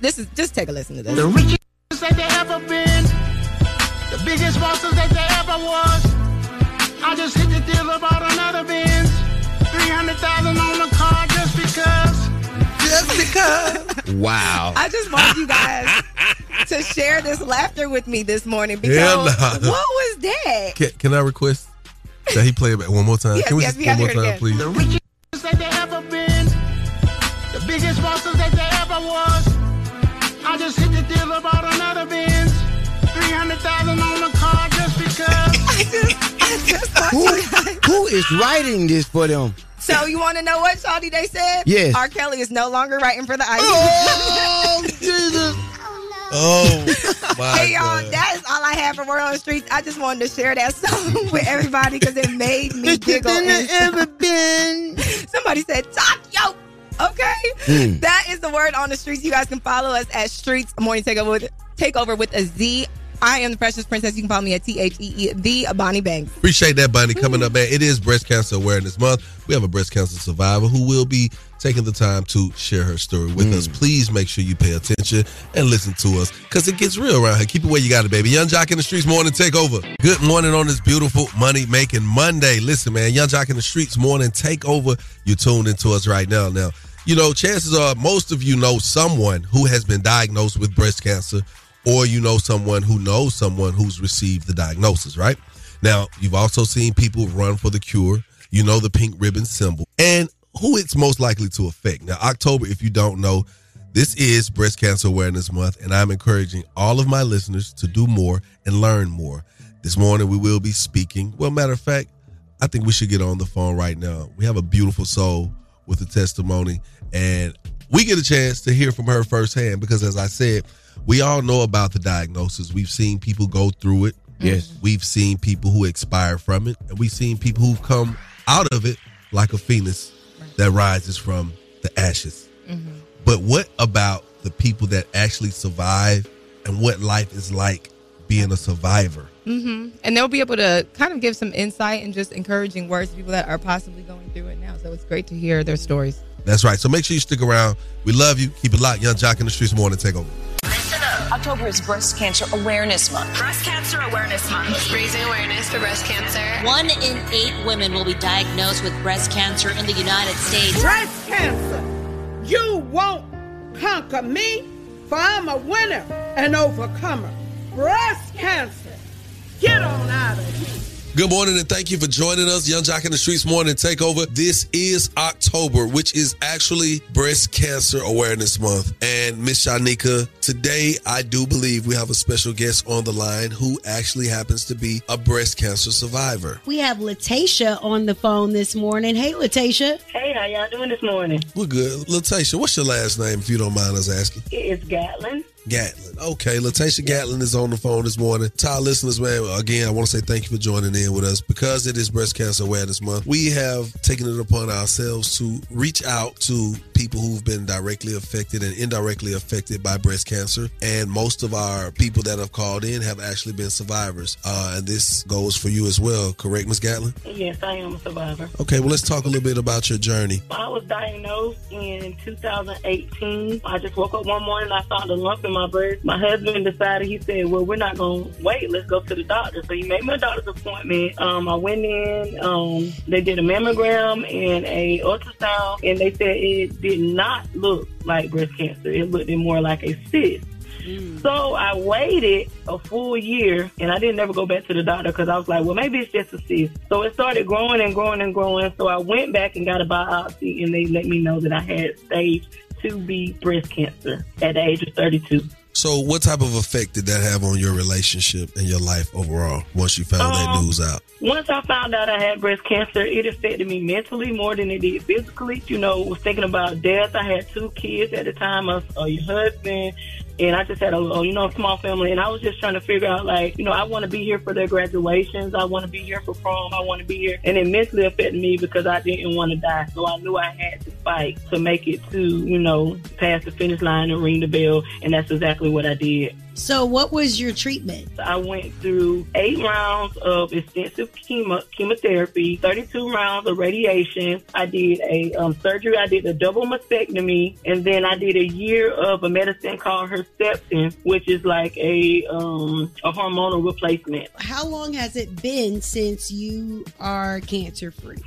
This is just take a listen to this. The richest that they ever been, the biggest bosses that they ever was. I just hit the deal about another Benz, three hundred thousand on the car just because. Just because. Wow. I just want you guys to share this laughter with me this morning because Hell nah. what was that? Can, can I request that he play it back one more time? Yes, can we yes, just we one more time, it please? The richest that they ever been, the biggest bosses that they ever was. I just hit the deal about who, who is writing this for them? So you want to know what, Shawty, they said? Yes. R. Kelly is no longer writing for the Isley Oh, Jesus. Oh, my Hey y'all, God. that is all I have for Word on the Streets. I just wanted to share that song with everybody because it made me giggle. and- ever been. Somebody said Tokyo. Okay, Mm. that is the word on the streets. You guys can follow us at Streetz Morning Takeover with Takeover with a Z. I am the Precious Princess. You can follow me at T H E E the Bonnie Banks. Appreciate that, Bonnie. Coming up, man. It is Breast Cancer Awareness Month. We have a breast cancer survivor who will be taking the time to share her story with us. Mm. Please make sure you pay attention and listen to us because it gets real around here. Keep it where you got it, baby. Yung Joc in the Streetz Morning Takeover. Good morning on this beautiful money making Monday. Listen, man. Yung Joc in the Streetz Morning Takeover. You're tuned into us right now. Now, you know, chances are most of you know someone who has been diagnosed with breast cancer or you know someone who knows someone who's received the diagnosis, right? Now, you've also seen people run for the cure. You know the pink ribbon symbol and who it's most likely to affect. Now, October, if you don't know, this is Breast Cancer Awareness Month, and I'm encouraging all of my listeners to do more and learn more. This morning, we will be speaking. Well, matter of fact, I think we should get on the phone right now. We have a beautiful soul with a testimony, and we get a chance to hear from her firsthand because, as I said, we all know about the diagnosis. We've seen people go through it. Yes. We've seen people who expire from it, and we've seen people who've come out of it like a phoenix that rises from the ashes. But what about the people that actually survive and what life is like being a survivor? Mm-hmm. And they'll be able to kind of give some insight and just encouraging words to people that are possibly going through it now. So it's great to hear their stories. That's right. So make sure you stick around. We love you. Keep it locked. Yung Joc in the Streetz Morning Takeover. October is Breast Cancer Awareness Month. Breast Cancer Awareness Month. Raising awareness for breast cancer. One in eight women will be diagnosed with breast cancer in the United States. Breast cancer, you won't conquer me, for I'm a winner and overcomer. Breast cancer, get on out of here. Good morning and thank you for joining us. Yung Joc in the Streetz Morning Takeover. This is October, which is actually Breast Cancer Awareness Month. And Miss Shyneka, today I do believe we have a special guest on the line who actually happens to be a breast cancer survivor. We have Latasha on the phone this morning. Hey, Latasha. Hey, how y'all doing this morning? We're good. Latasha, what's your last name if you don't mind us asking? It's Gatlin. Gatlin. Okay, Latasha Gatlin is on the phone this morning. To our listeners, man, again, I want to say thank you for joining in with us. Because it is Breast Cancer Awareness Month, we have taken it upon ourselves to reach out to people who've been directly affected and indirectly affected by breast cancer. And most of our people that have called in have actually been survivors. Uh, and this goes for you as well, correct, Ms. Gatlin? Yes, I am a survivor. Okay, well, let's talk a little bit about your journey. I was diagnosed in 2018. I just woke up one morning, I found a lump in my breast. My husband decided, he said, well, we're not going to wait. Let's go to the doctor. So he made me a doctor's appointment. Um, I went in, um, they did a mammogram and a ultrasound, and they said it did not look like breast cancer. It looked more like a cyst. So I waited a full year and I didn't ever go back to the doctor because I was like, well, maybe it's just a cyst. So it started growing and growing and growing. So I went back and got a biopsy and they let me know that I had stage 2B breast cancer at the age of 32. So, what type of effect did that have on your relationship and your life overall once you found that Um, news out? Once I found out I had breast cancer, it affected me mentally more than it did physically. You know, was thinking about death. I had two kids at the time, a, a husband, and I just had a, a, you know, small family. And I was just trying to figure out, like, you know, I want to be here for their graduations. I want to be here for prom. I want to be here. And it mentally affected me because I didn't want to die. So I knew I had to fight to make it to, you know, past the finish line and ring the bell. And that's exactly what I did. So, what was your treatment? I went through eight rounds of extensive chemo, chemotherapy, 32 rounds of radiation. I did a um, surgery. I did a double mastectomy, and then I did a year of a medicine called Herceptin, which is like a um, a hormonal replacement. How long has it been since you are cancer free?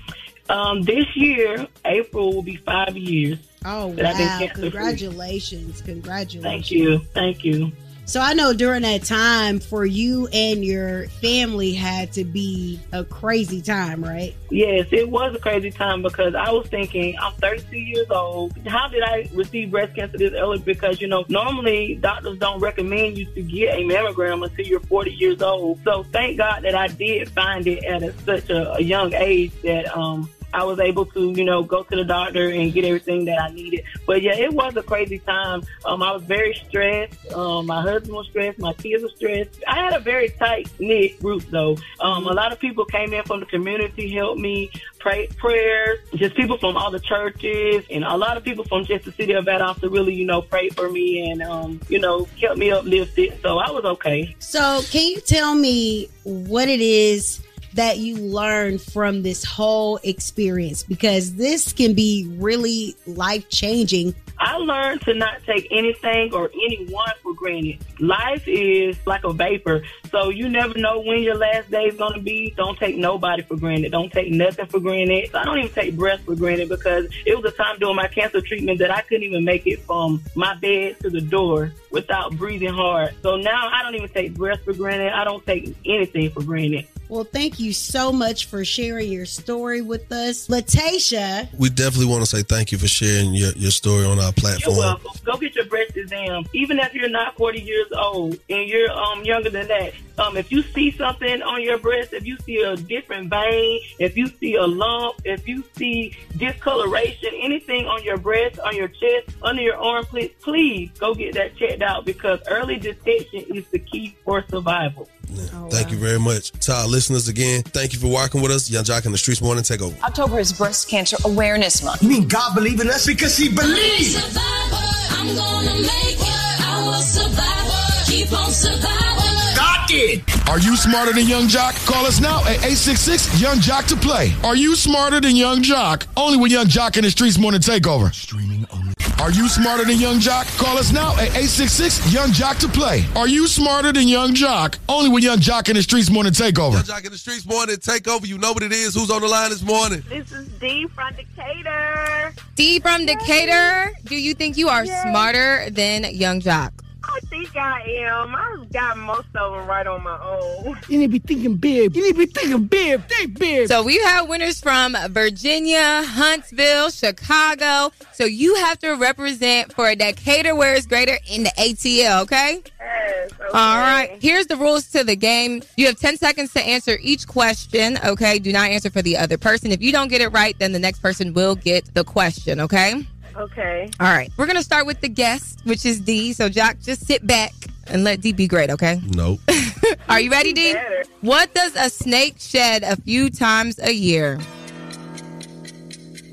Um, this year, April will be five years. Oh that I've been wow! Congratulations! Congratulations! Thank you, thank you. So I know during that time for you and your family had to be a crazy time, right? Yes, it was a crazy time because I was thinking, I'm 32 years old. How did I receive breast cancer this early? Because, you know, normally doctors don't recommend you to get a mammogram until you're 40 years old. So thank God that I did find it at a, such a, a young age that, um, I was able to, you know, go to the doctor and get everything that I needed. But yeah, it was a crazy time. Um, I was very stressed. Um, my husband was stressed. My kids were stressed. I had a very tight knit group though. Um, a lot of people came in from the community, helped me pray prayers, just people from all the churches and a lot of people from just the city of Valdosta really, you know, prayed for me and, um, you know, kept me uplifted. So I was okay. So can you tell me what it is that you learned from this whole experience? Because this can be really life changing. I learned to not take anything or anyone for granted. Life is like a vapor, so you never know when your last day is going to be. Don't take nobody for granted. Don't take nothing for granted. I don't even take breath for granted because it was a time during my cancer treatment that I couldn't even make it from my bed to the door without breathing hard. So now I don't even take breath for granted. I don't take anything for granted. Well, thank you so much for sharing your story with us. Latasha, We definitely want to say thank you for sharing your, your story on our platform. You're platform. welcome. Go get your breast exam. Even if you're not 40 years old and you're um younger than that, um if you see something on your breast, if you see a different vein, if you see a lump, if you see discoloration, anything on your breast, on your chest, under your armpit, please go get that checked out because early detection is the key for survival. Oh, thank you very much. To our listeners again, thank you for walking with us. Yung Joc in the Streetz Morning Takeover. October is Breast Cancer Awareness Month. You mean God believe in us because he believes? I'm gonna make it. I will survive. Keep on surviving. God did. Are you smarter than Yung Joc? Call us now at 866 Yung Joc to play. Are you smarter than Yung Joc? Only with Yung Joc in the Streetz Morning Takeover. Streaming only. Are you smarter than Yung Joc? Call us now at 866 Yung Joc to play. Are you smarter than Yung Joc? Only with Yung Joc in the Streetz Morning Takeover. Yung Joc in the Streetz Morning Takeover. You know what it is. Who's on the line this morning? This is D from Decatur. D from Decatur. Do you think you are Yes. smarter than Yung Joc? I think I am. I got most of them right on my own. You need to be thinking big. You need to be thinking big. Think big. So we have winners from Virginia, Huntsville, Chicago. So you have to represent for a Decatur, where it's greater in the ATL, okay? Yes, okay. All right. Here's the rules to the game. You have 10 seconds to answer each question, okay? Do not answer for the other person. If you don't get it right, then the next person will get the question, okay? Okay. All right. We're going to start with the guest, which is D. So, Joc, just sit back and let D be great, okay? Nope. Are you ready, D? What does a snake shed a few times a year?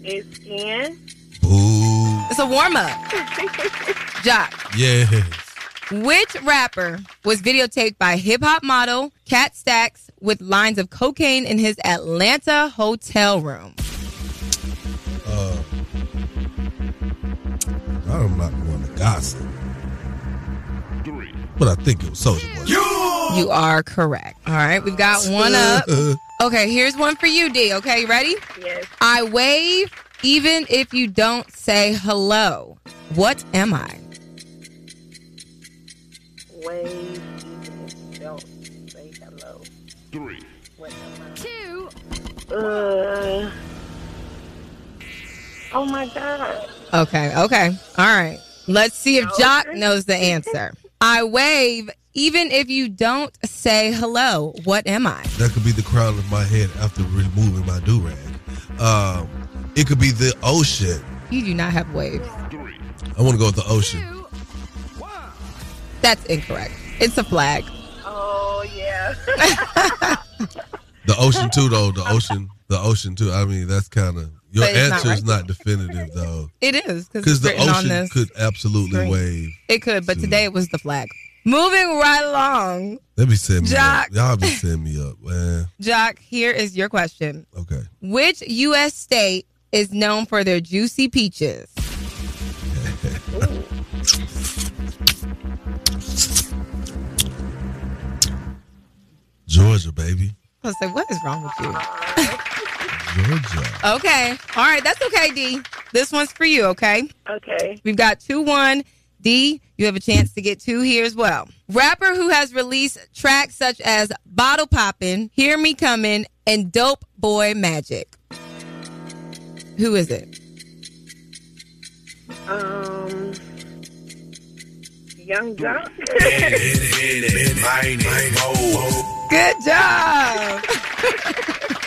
It's skin. Ooh. It's a warm up. Joc, Yes. which rapper was videotaped by hip hop model Kat Stacks with lines of cocaine in his Atlanta hotel room? I'm not going to gossip. But I think it was Soulja Boy. You are correct. All right, we've got one up. Okay, here's one for you, D. Okay, you ready? Yes. I wave even if you don't say hello. What am I? Wave even if you don't say hello. Three. What am I? Two. Uh. Oh my God. Okay, okay. All right. Let's see if Joc knows the answer. I wave even if you don't say hello. What am I? That could be the crown of my head after removing my do rag. Um, it could be the ocean. You do not have waves. I want to go with the ocean. That's incorrect. It's a flag. Oh yeah. The ocean too, though. The ocean, the ocean too. I mean, that's kind of your it's not answer is not definitive though, It is because the ocean could absolutely screen. wave. It could, but today it was the flag. Moving right along, Let me send me Joc. up. Y'all be setting me up, man. Joc. Here is your question. Okay. Which U.S. state is known for their juicy peaches? Georgia, baby. I was like, what is wrong with you? Georgia. Okay. All right. That's okay, D. This one's for you, okay? Okay. We've got 2 1. D, you have a chance to get two here as well. Rapper who has released tracks such as Bottle Poppin', Hear Me Comin', and Dope Boy Magic. Who is it? Um. Yung Joc. Good job.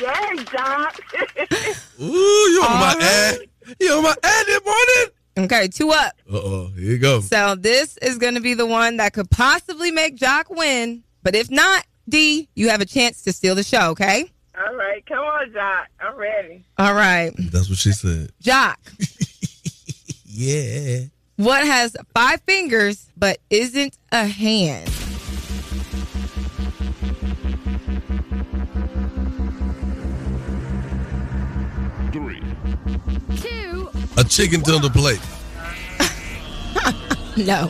yeah, Joc. Ooh, you on my ad? You on my ad this morning? Okay, two up. Uh oh, here you go. So this is going to be the one that could possibly make Joc win. But if not, D, you have a chance to steal the show, okay? All right, come on, Joc. I'm ready. All right. That's what she said. Joc, Yeah. what has five fingers but isn't a hand? A chicken tender plate. No.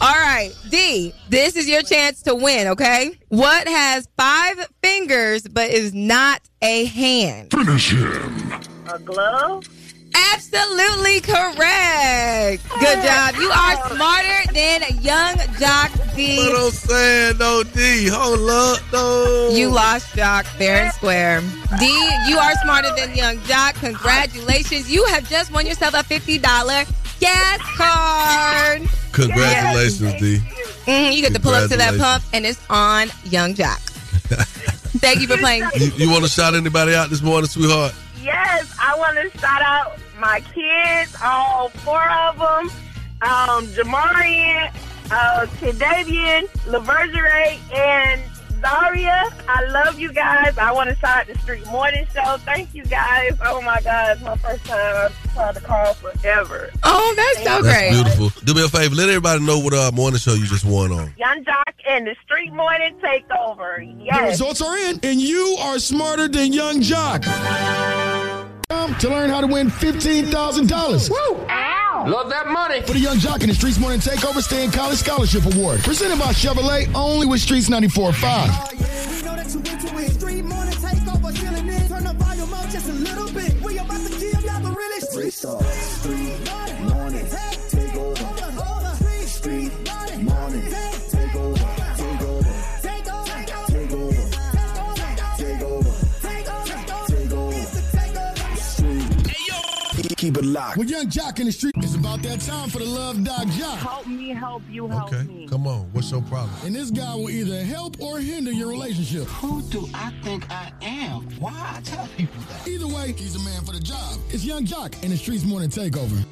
All right, D, this is your chance to win, okay? What has five fingers but is not a hand? Finish him. A glove? Absolutely correct. Good job. You are smarter than Yung Joc D. What I'm saying, no D. Hold up, no. You lost Joc fair and square. D, you are smarter than Yung Joc. Congratulations. You have just won yourself a $50 gas card. Congratulations, D. Mhm, you get to pull up to that pump, and it's on Yung Joc. Thank you for playing. You, you want to shout anybody out this morning, sweetheart? Yes, I want to shout out my kids, all four of them. Um, Jamarian, uh, Kadavian, Lavergere, and Zaria. I love you guys. I want to shout out the Street Morning Show. Thank you guys. Oh my God, it's my first time I've tried to call forever. Oh, that's so That's great. beautiful. Do me a favor. Let everybody know what uh, morning show you just won on. Yung Joc and the Street Morning Takeover. Yes. The results are in, and you are smarter than Yung Joc to learn how to win $15,000. Woo! Ow! Love that money. For the Yung Joc in the Streetz Morning Takeover, stay in college scholarship award. Presented by Chevrolet, only with Streetz 94.5. Oh, stars. Keep it locked. With Yung Joc in the street, it's about that time for the Love Doc Joc. Help me help you help Okay, me. come on. What's your problem? And this guy will either help or hinder your relationship. Who do I think I am? Why I tell people that? Either way, he's the man for the job. It's Yung Joc in the Streetz Morning Takeover.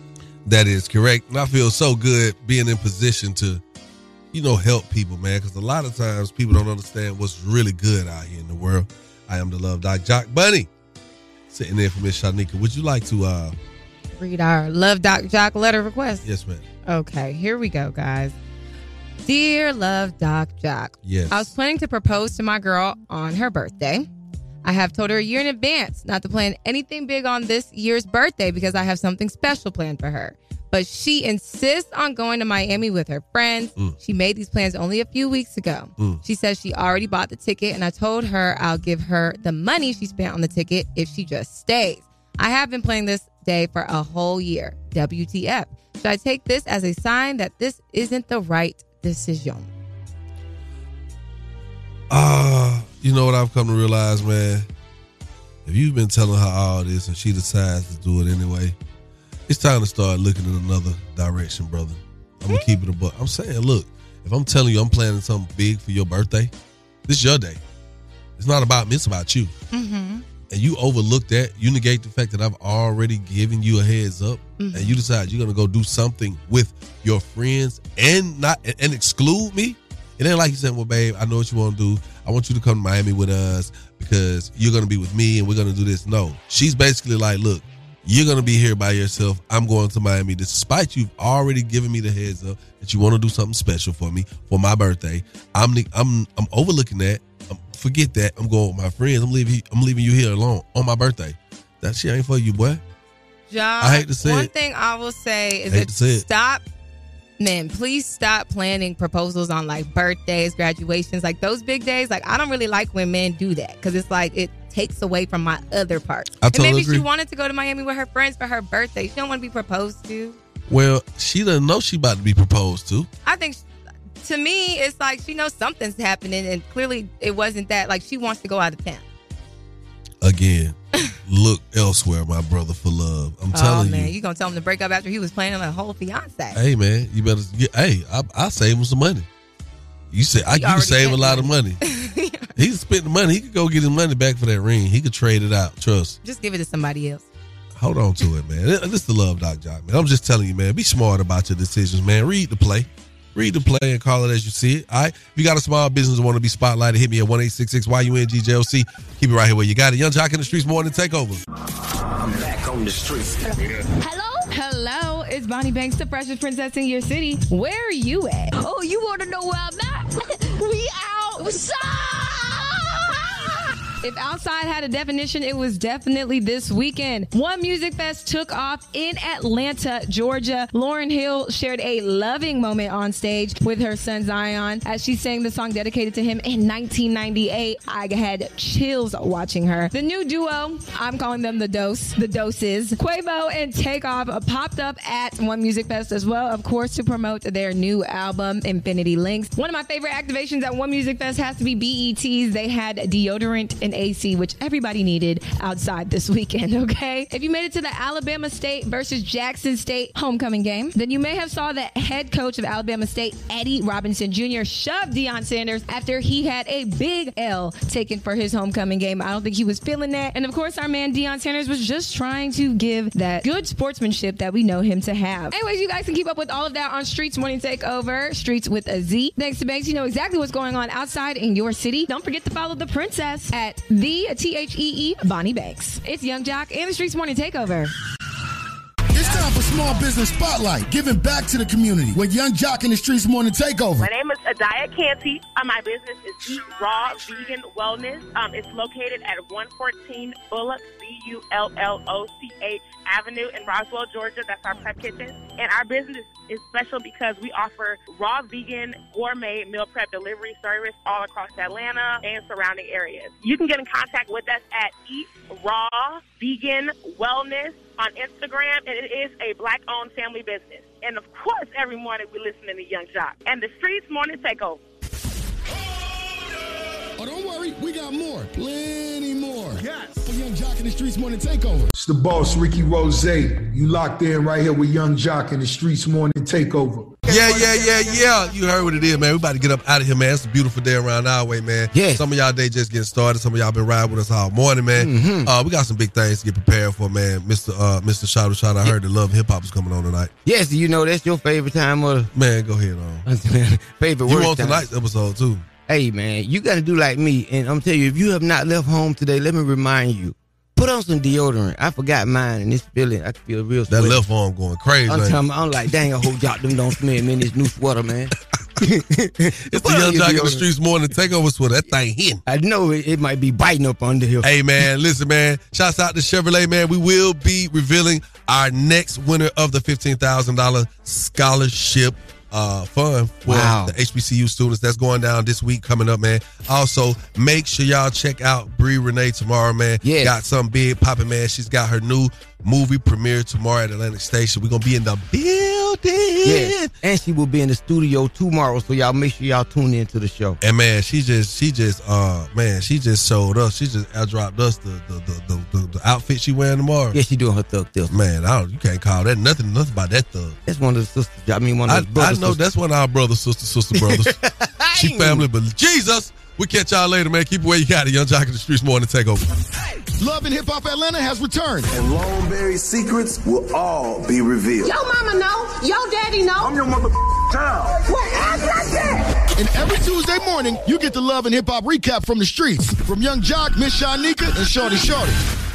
That is correct. And I feel so good being in position to, you know, help people, man. Because a lot of times people don't understand what's really good out here in the world. I am the Love Doc Joc Bunny. Sitting there for Miss Shyneka. Would you like to uh Read our Love Doc Joc letter request. yes, ma'am. Okay, here we go, guys. Dear Love Doc Joc. Yes. I was planning to propose to my girl on her birthday. I have told her a year in advance not to plan anything big on this year's birthday because I have something special planned for her. But she insists on going to Miami with her friends. Mm. She made these plans only a few weeks ago. Mm. She says she already bought the ticket, and I told her I'll give her the money she spent on the ticket if she just stays. I have been planning this day for a whole year. WTF. Should I take this as a sign that this isn't the right decision? Ah, you know what I've come to realize, man? If you've been telling her all this and she decides to do it anyway, it's time to start looking in another direction, brother. I'm gonna keep it a buck. I'm saying, look, if I'm telling you I'm planning something big for your birthday, this is your day. It's not about me, it's about you. Mm-hmm. And you overlook that, you negate the fact that I've already given you a heads up, Mhm. and you decide you're gonna go do something with your friends and not and, and exclude me. It ain't like you said, well, babe, I know what you want to do. I want you to come to Miami with us because you're gonna be with me and we're gonna do this. No, she's basically like, look, you're gonna be here by yourself. I'm going to Miami, despite you've already given me the heads up that you want to do something special for me for my birthday. I'm I'm I'm overlooking that. Forget that. I'm going with my friends. I'm leaving. I'm leaving you here alone on my birthday. That shit ain't for you, boy. Josh, I hate to say one it. thing I will say is that to say it. stop, man. Please stop planning proposals on like birthdays, graduations, like those big days. Like I don't really like when men do that because it's like it takes away from my other parts. I and totally maybe she wanted to go to Miami with her friends for her birthday. She don't want to be proposed to. Well, she doesn't know she about to be proposed to. I think. To me, it's like she knows something's happening, and clearly it wasn't that. Like she wants to go out of town. Again, look elsewhere, my brother, for love. I'm oh telling man, you. you gonna tell him to break up after he was planning a whole fiance? Hey man, you better get. Hey, I, I save him some money. You say I you can save a lot of money. he can spend the money. He could go get his money back for that ring. He could trade it out. Trust. Just give it to somebody else. Hold on to it, man. This is the love doc job, man. I'm just telling you, man. Be smart about your decisions, man. Read the play. Read the play and call it as you see it. All right. If you got a small business and want to be spotlighted, hit me at 1 YUNGJLC. Keep it right here where you got it. Yung Joc in the Streetz morning takeover. I'm back on the streets. Hello? Hello, it's Bonnie Banks, the freshest princess in your city. Where are you at? Oh, you want to know where I'm at? we outside. If outside had a definition, it was definitely this weekend. One Music Fest took off in Atlanta, Georgia. Lauryn Hill shared a loving moment on stage with her son Zion as she sang the song dedicated to him in 1998. I had chills watching her. The new duo, I'm calling them the Dose, the Doses, Quavo and Takeoff popped up at One Music Fest as well, of course, to promote their new album, Infinity Links. One of my favorite activations at One Music Fest has to be BETs. They had deodorant and AC, which everybody needed outside this weekend, okay? If you made it to the Alabama State versus Jackson State homecoming game, then you may have saw that head coach of Alabama State, Eddie Robinson Jr., shoved Deion Sanders after he had a big L taken for his homecoming game. I don't think he was feeling that. And of course, our man Deion Sanders was just trying to give that good sportsmanship that we know him to have. Anyways, you guys can keep up with all of that on Streetz Morning Takeover, Streetz with a Z. Thanks to Banks, you know exactly what's going on outside in your city. Don't forget to follow the princess at the T H E E Bonnie Banks. It's Yung Joc and the Streetz Morning Takeover. It's time for Small Business Spotlight, giving back to the community with Yung Joc in the Streetz Morning Takeover. My name is Adaya Canty. Uh, my business is Eat Raw Vegan Wellness. Um, it's located at 114 Bulloch, B U L L O C H Avenue in Roswell, Georgia. That's our prep kitchen. And our business is special because we offer raw vegan gourmet meal prep delivery service all across Atlanta and surrounding areas. You can get in contact with us at Eat Raw Vegan Wellness on Instagram, and it is a black-owned family business. And of course, every morning we listen to Yung Joc and the Streetz Morning Takeover. Oh, don't worry, we got more, plenty more. Yes. For Yung Joc in the Streetz Morning Takeover. It's the boss, Ricky Rozay. You locked in right here with Yung Joc in the Streetz Morning Takeover. Yeah, yeah, yeah, yeah. You heard what it is, man. We about to get up out of here, man. It's a beautiful day around our way, man. Yeah. Some of y'all day just getting started. Some of y'all been riding with us all morning, man. Mhm. Uh, we got some big things to get prepared for, man. Mr. Uh, Mr. Shadow Shot, I heard the Love Hip Hop is coming on tonight. Yes, you know that's your favorite time of Man, go ahead on. favorite You work on tonight's episode too. Hey man, you got to do like me, and I'm telling you, if you have not left home today, let me remind you, put on some deodorant. I forgot mine, and this feeling, I feel real. That left arm going crazy. I'm? I'm like, dang, I hope y'all them don't smell me in this new sweater, man. It's the Yung Joc in the Streetz morning takeover sweater. That thing hitting. I know it, it might be biting up under here. Hey man, listen man. Shouts out to Chevrolet man. We will be revealing our next winner of the fifteen thousand dollar scholarship uh fund for Wow. the HBCU students. That's going down this week coming up, man. Also, make sure y'all check out Bree Renee tomorrow, man. Yeah. Got something big popping, man. She's got her new movie premiere tomorrow at Atlantic Station. We're gonna be in the building. Yeah, and she will be in the studio tomorrow, so y'all make sure y'all tune in to the show. And man, she just she just uh man, she just showed us. She just dropped us the the the, the, the, the outfit she wearing tomorrow. Yeah, she doing her thug stuff. Man, I don't, you can't call that nothing nothing about that thug. That's one of the sisters. I mean, one of I, the I brothers. know that's one of our brothers, sister, sister brothers. she family, but Jesus, we catch y'all later, man. Keep it where you got it. Yung Joc in the Streetz morning takeover. Love and Hip Hop Atlanta has returned. And Longberry's secrets will all be revealed. Yo mama know, yo daddy know. I'm your mother child. What act like that? And every Tuesday morning, you get the Love and Hip Hop recap from the streets. From Yung Joc, Miss Shyneka, and Shawty Shawty.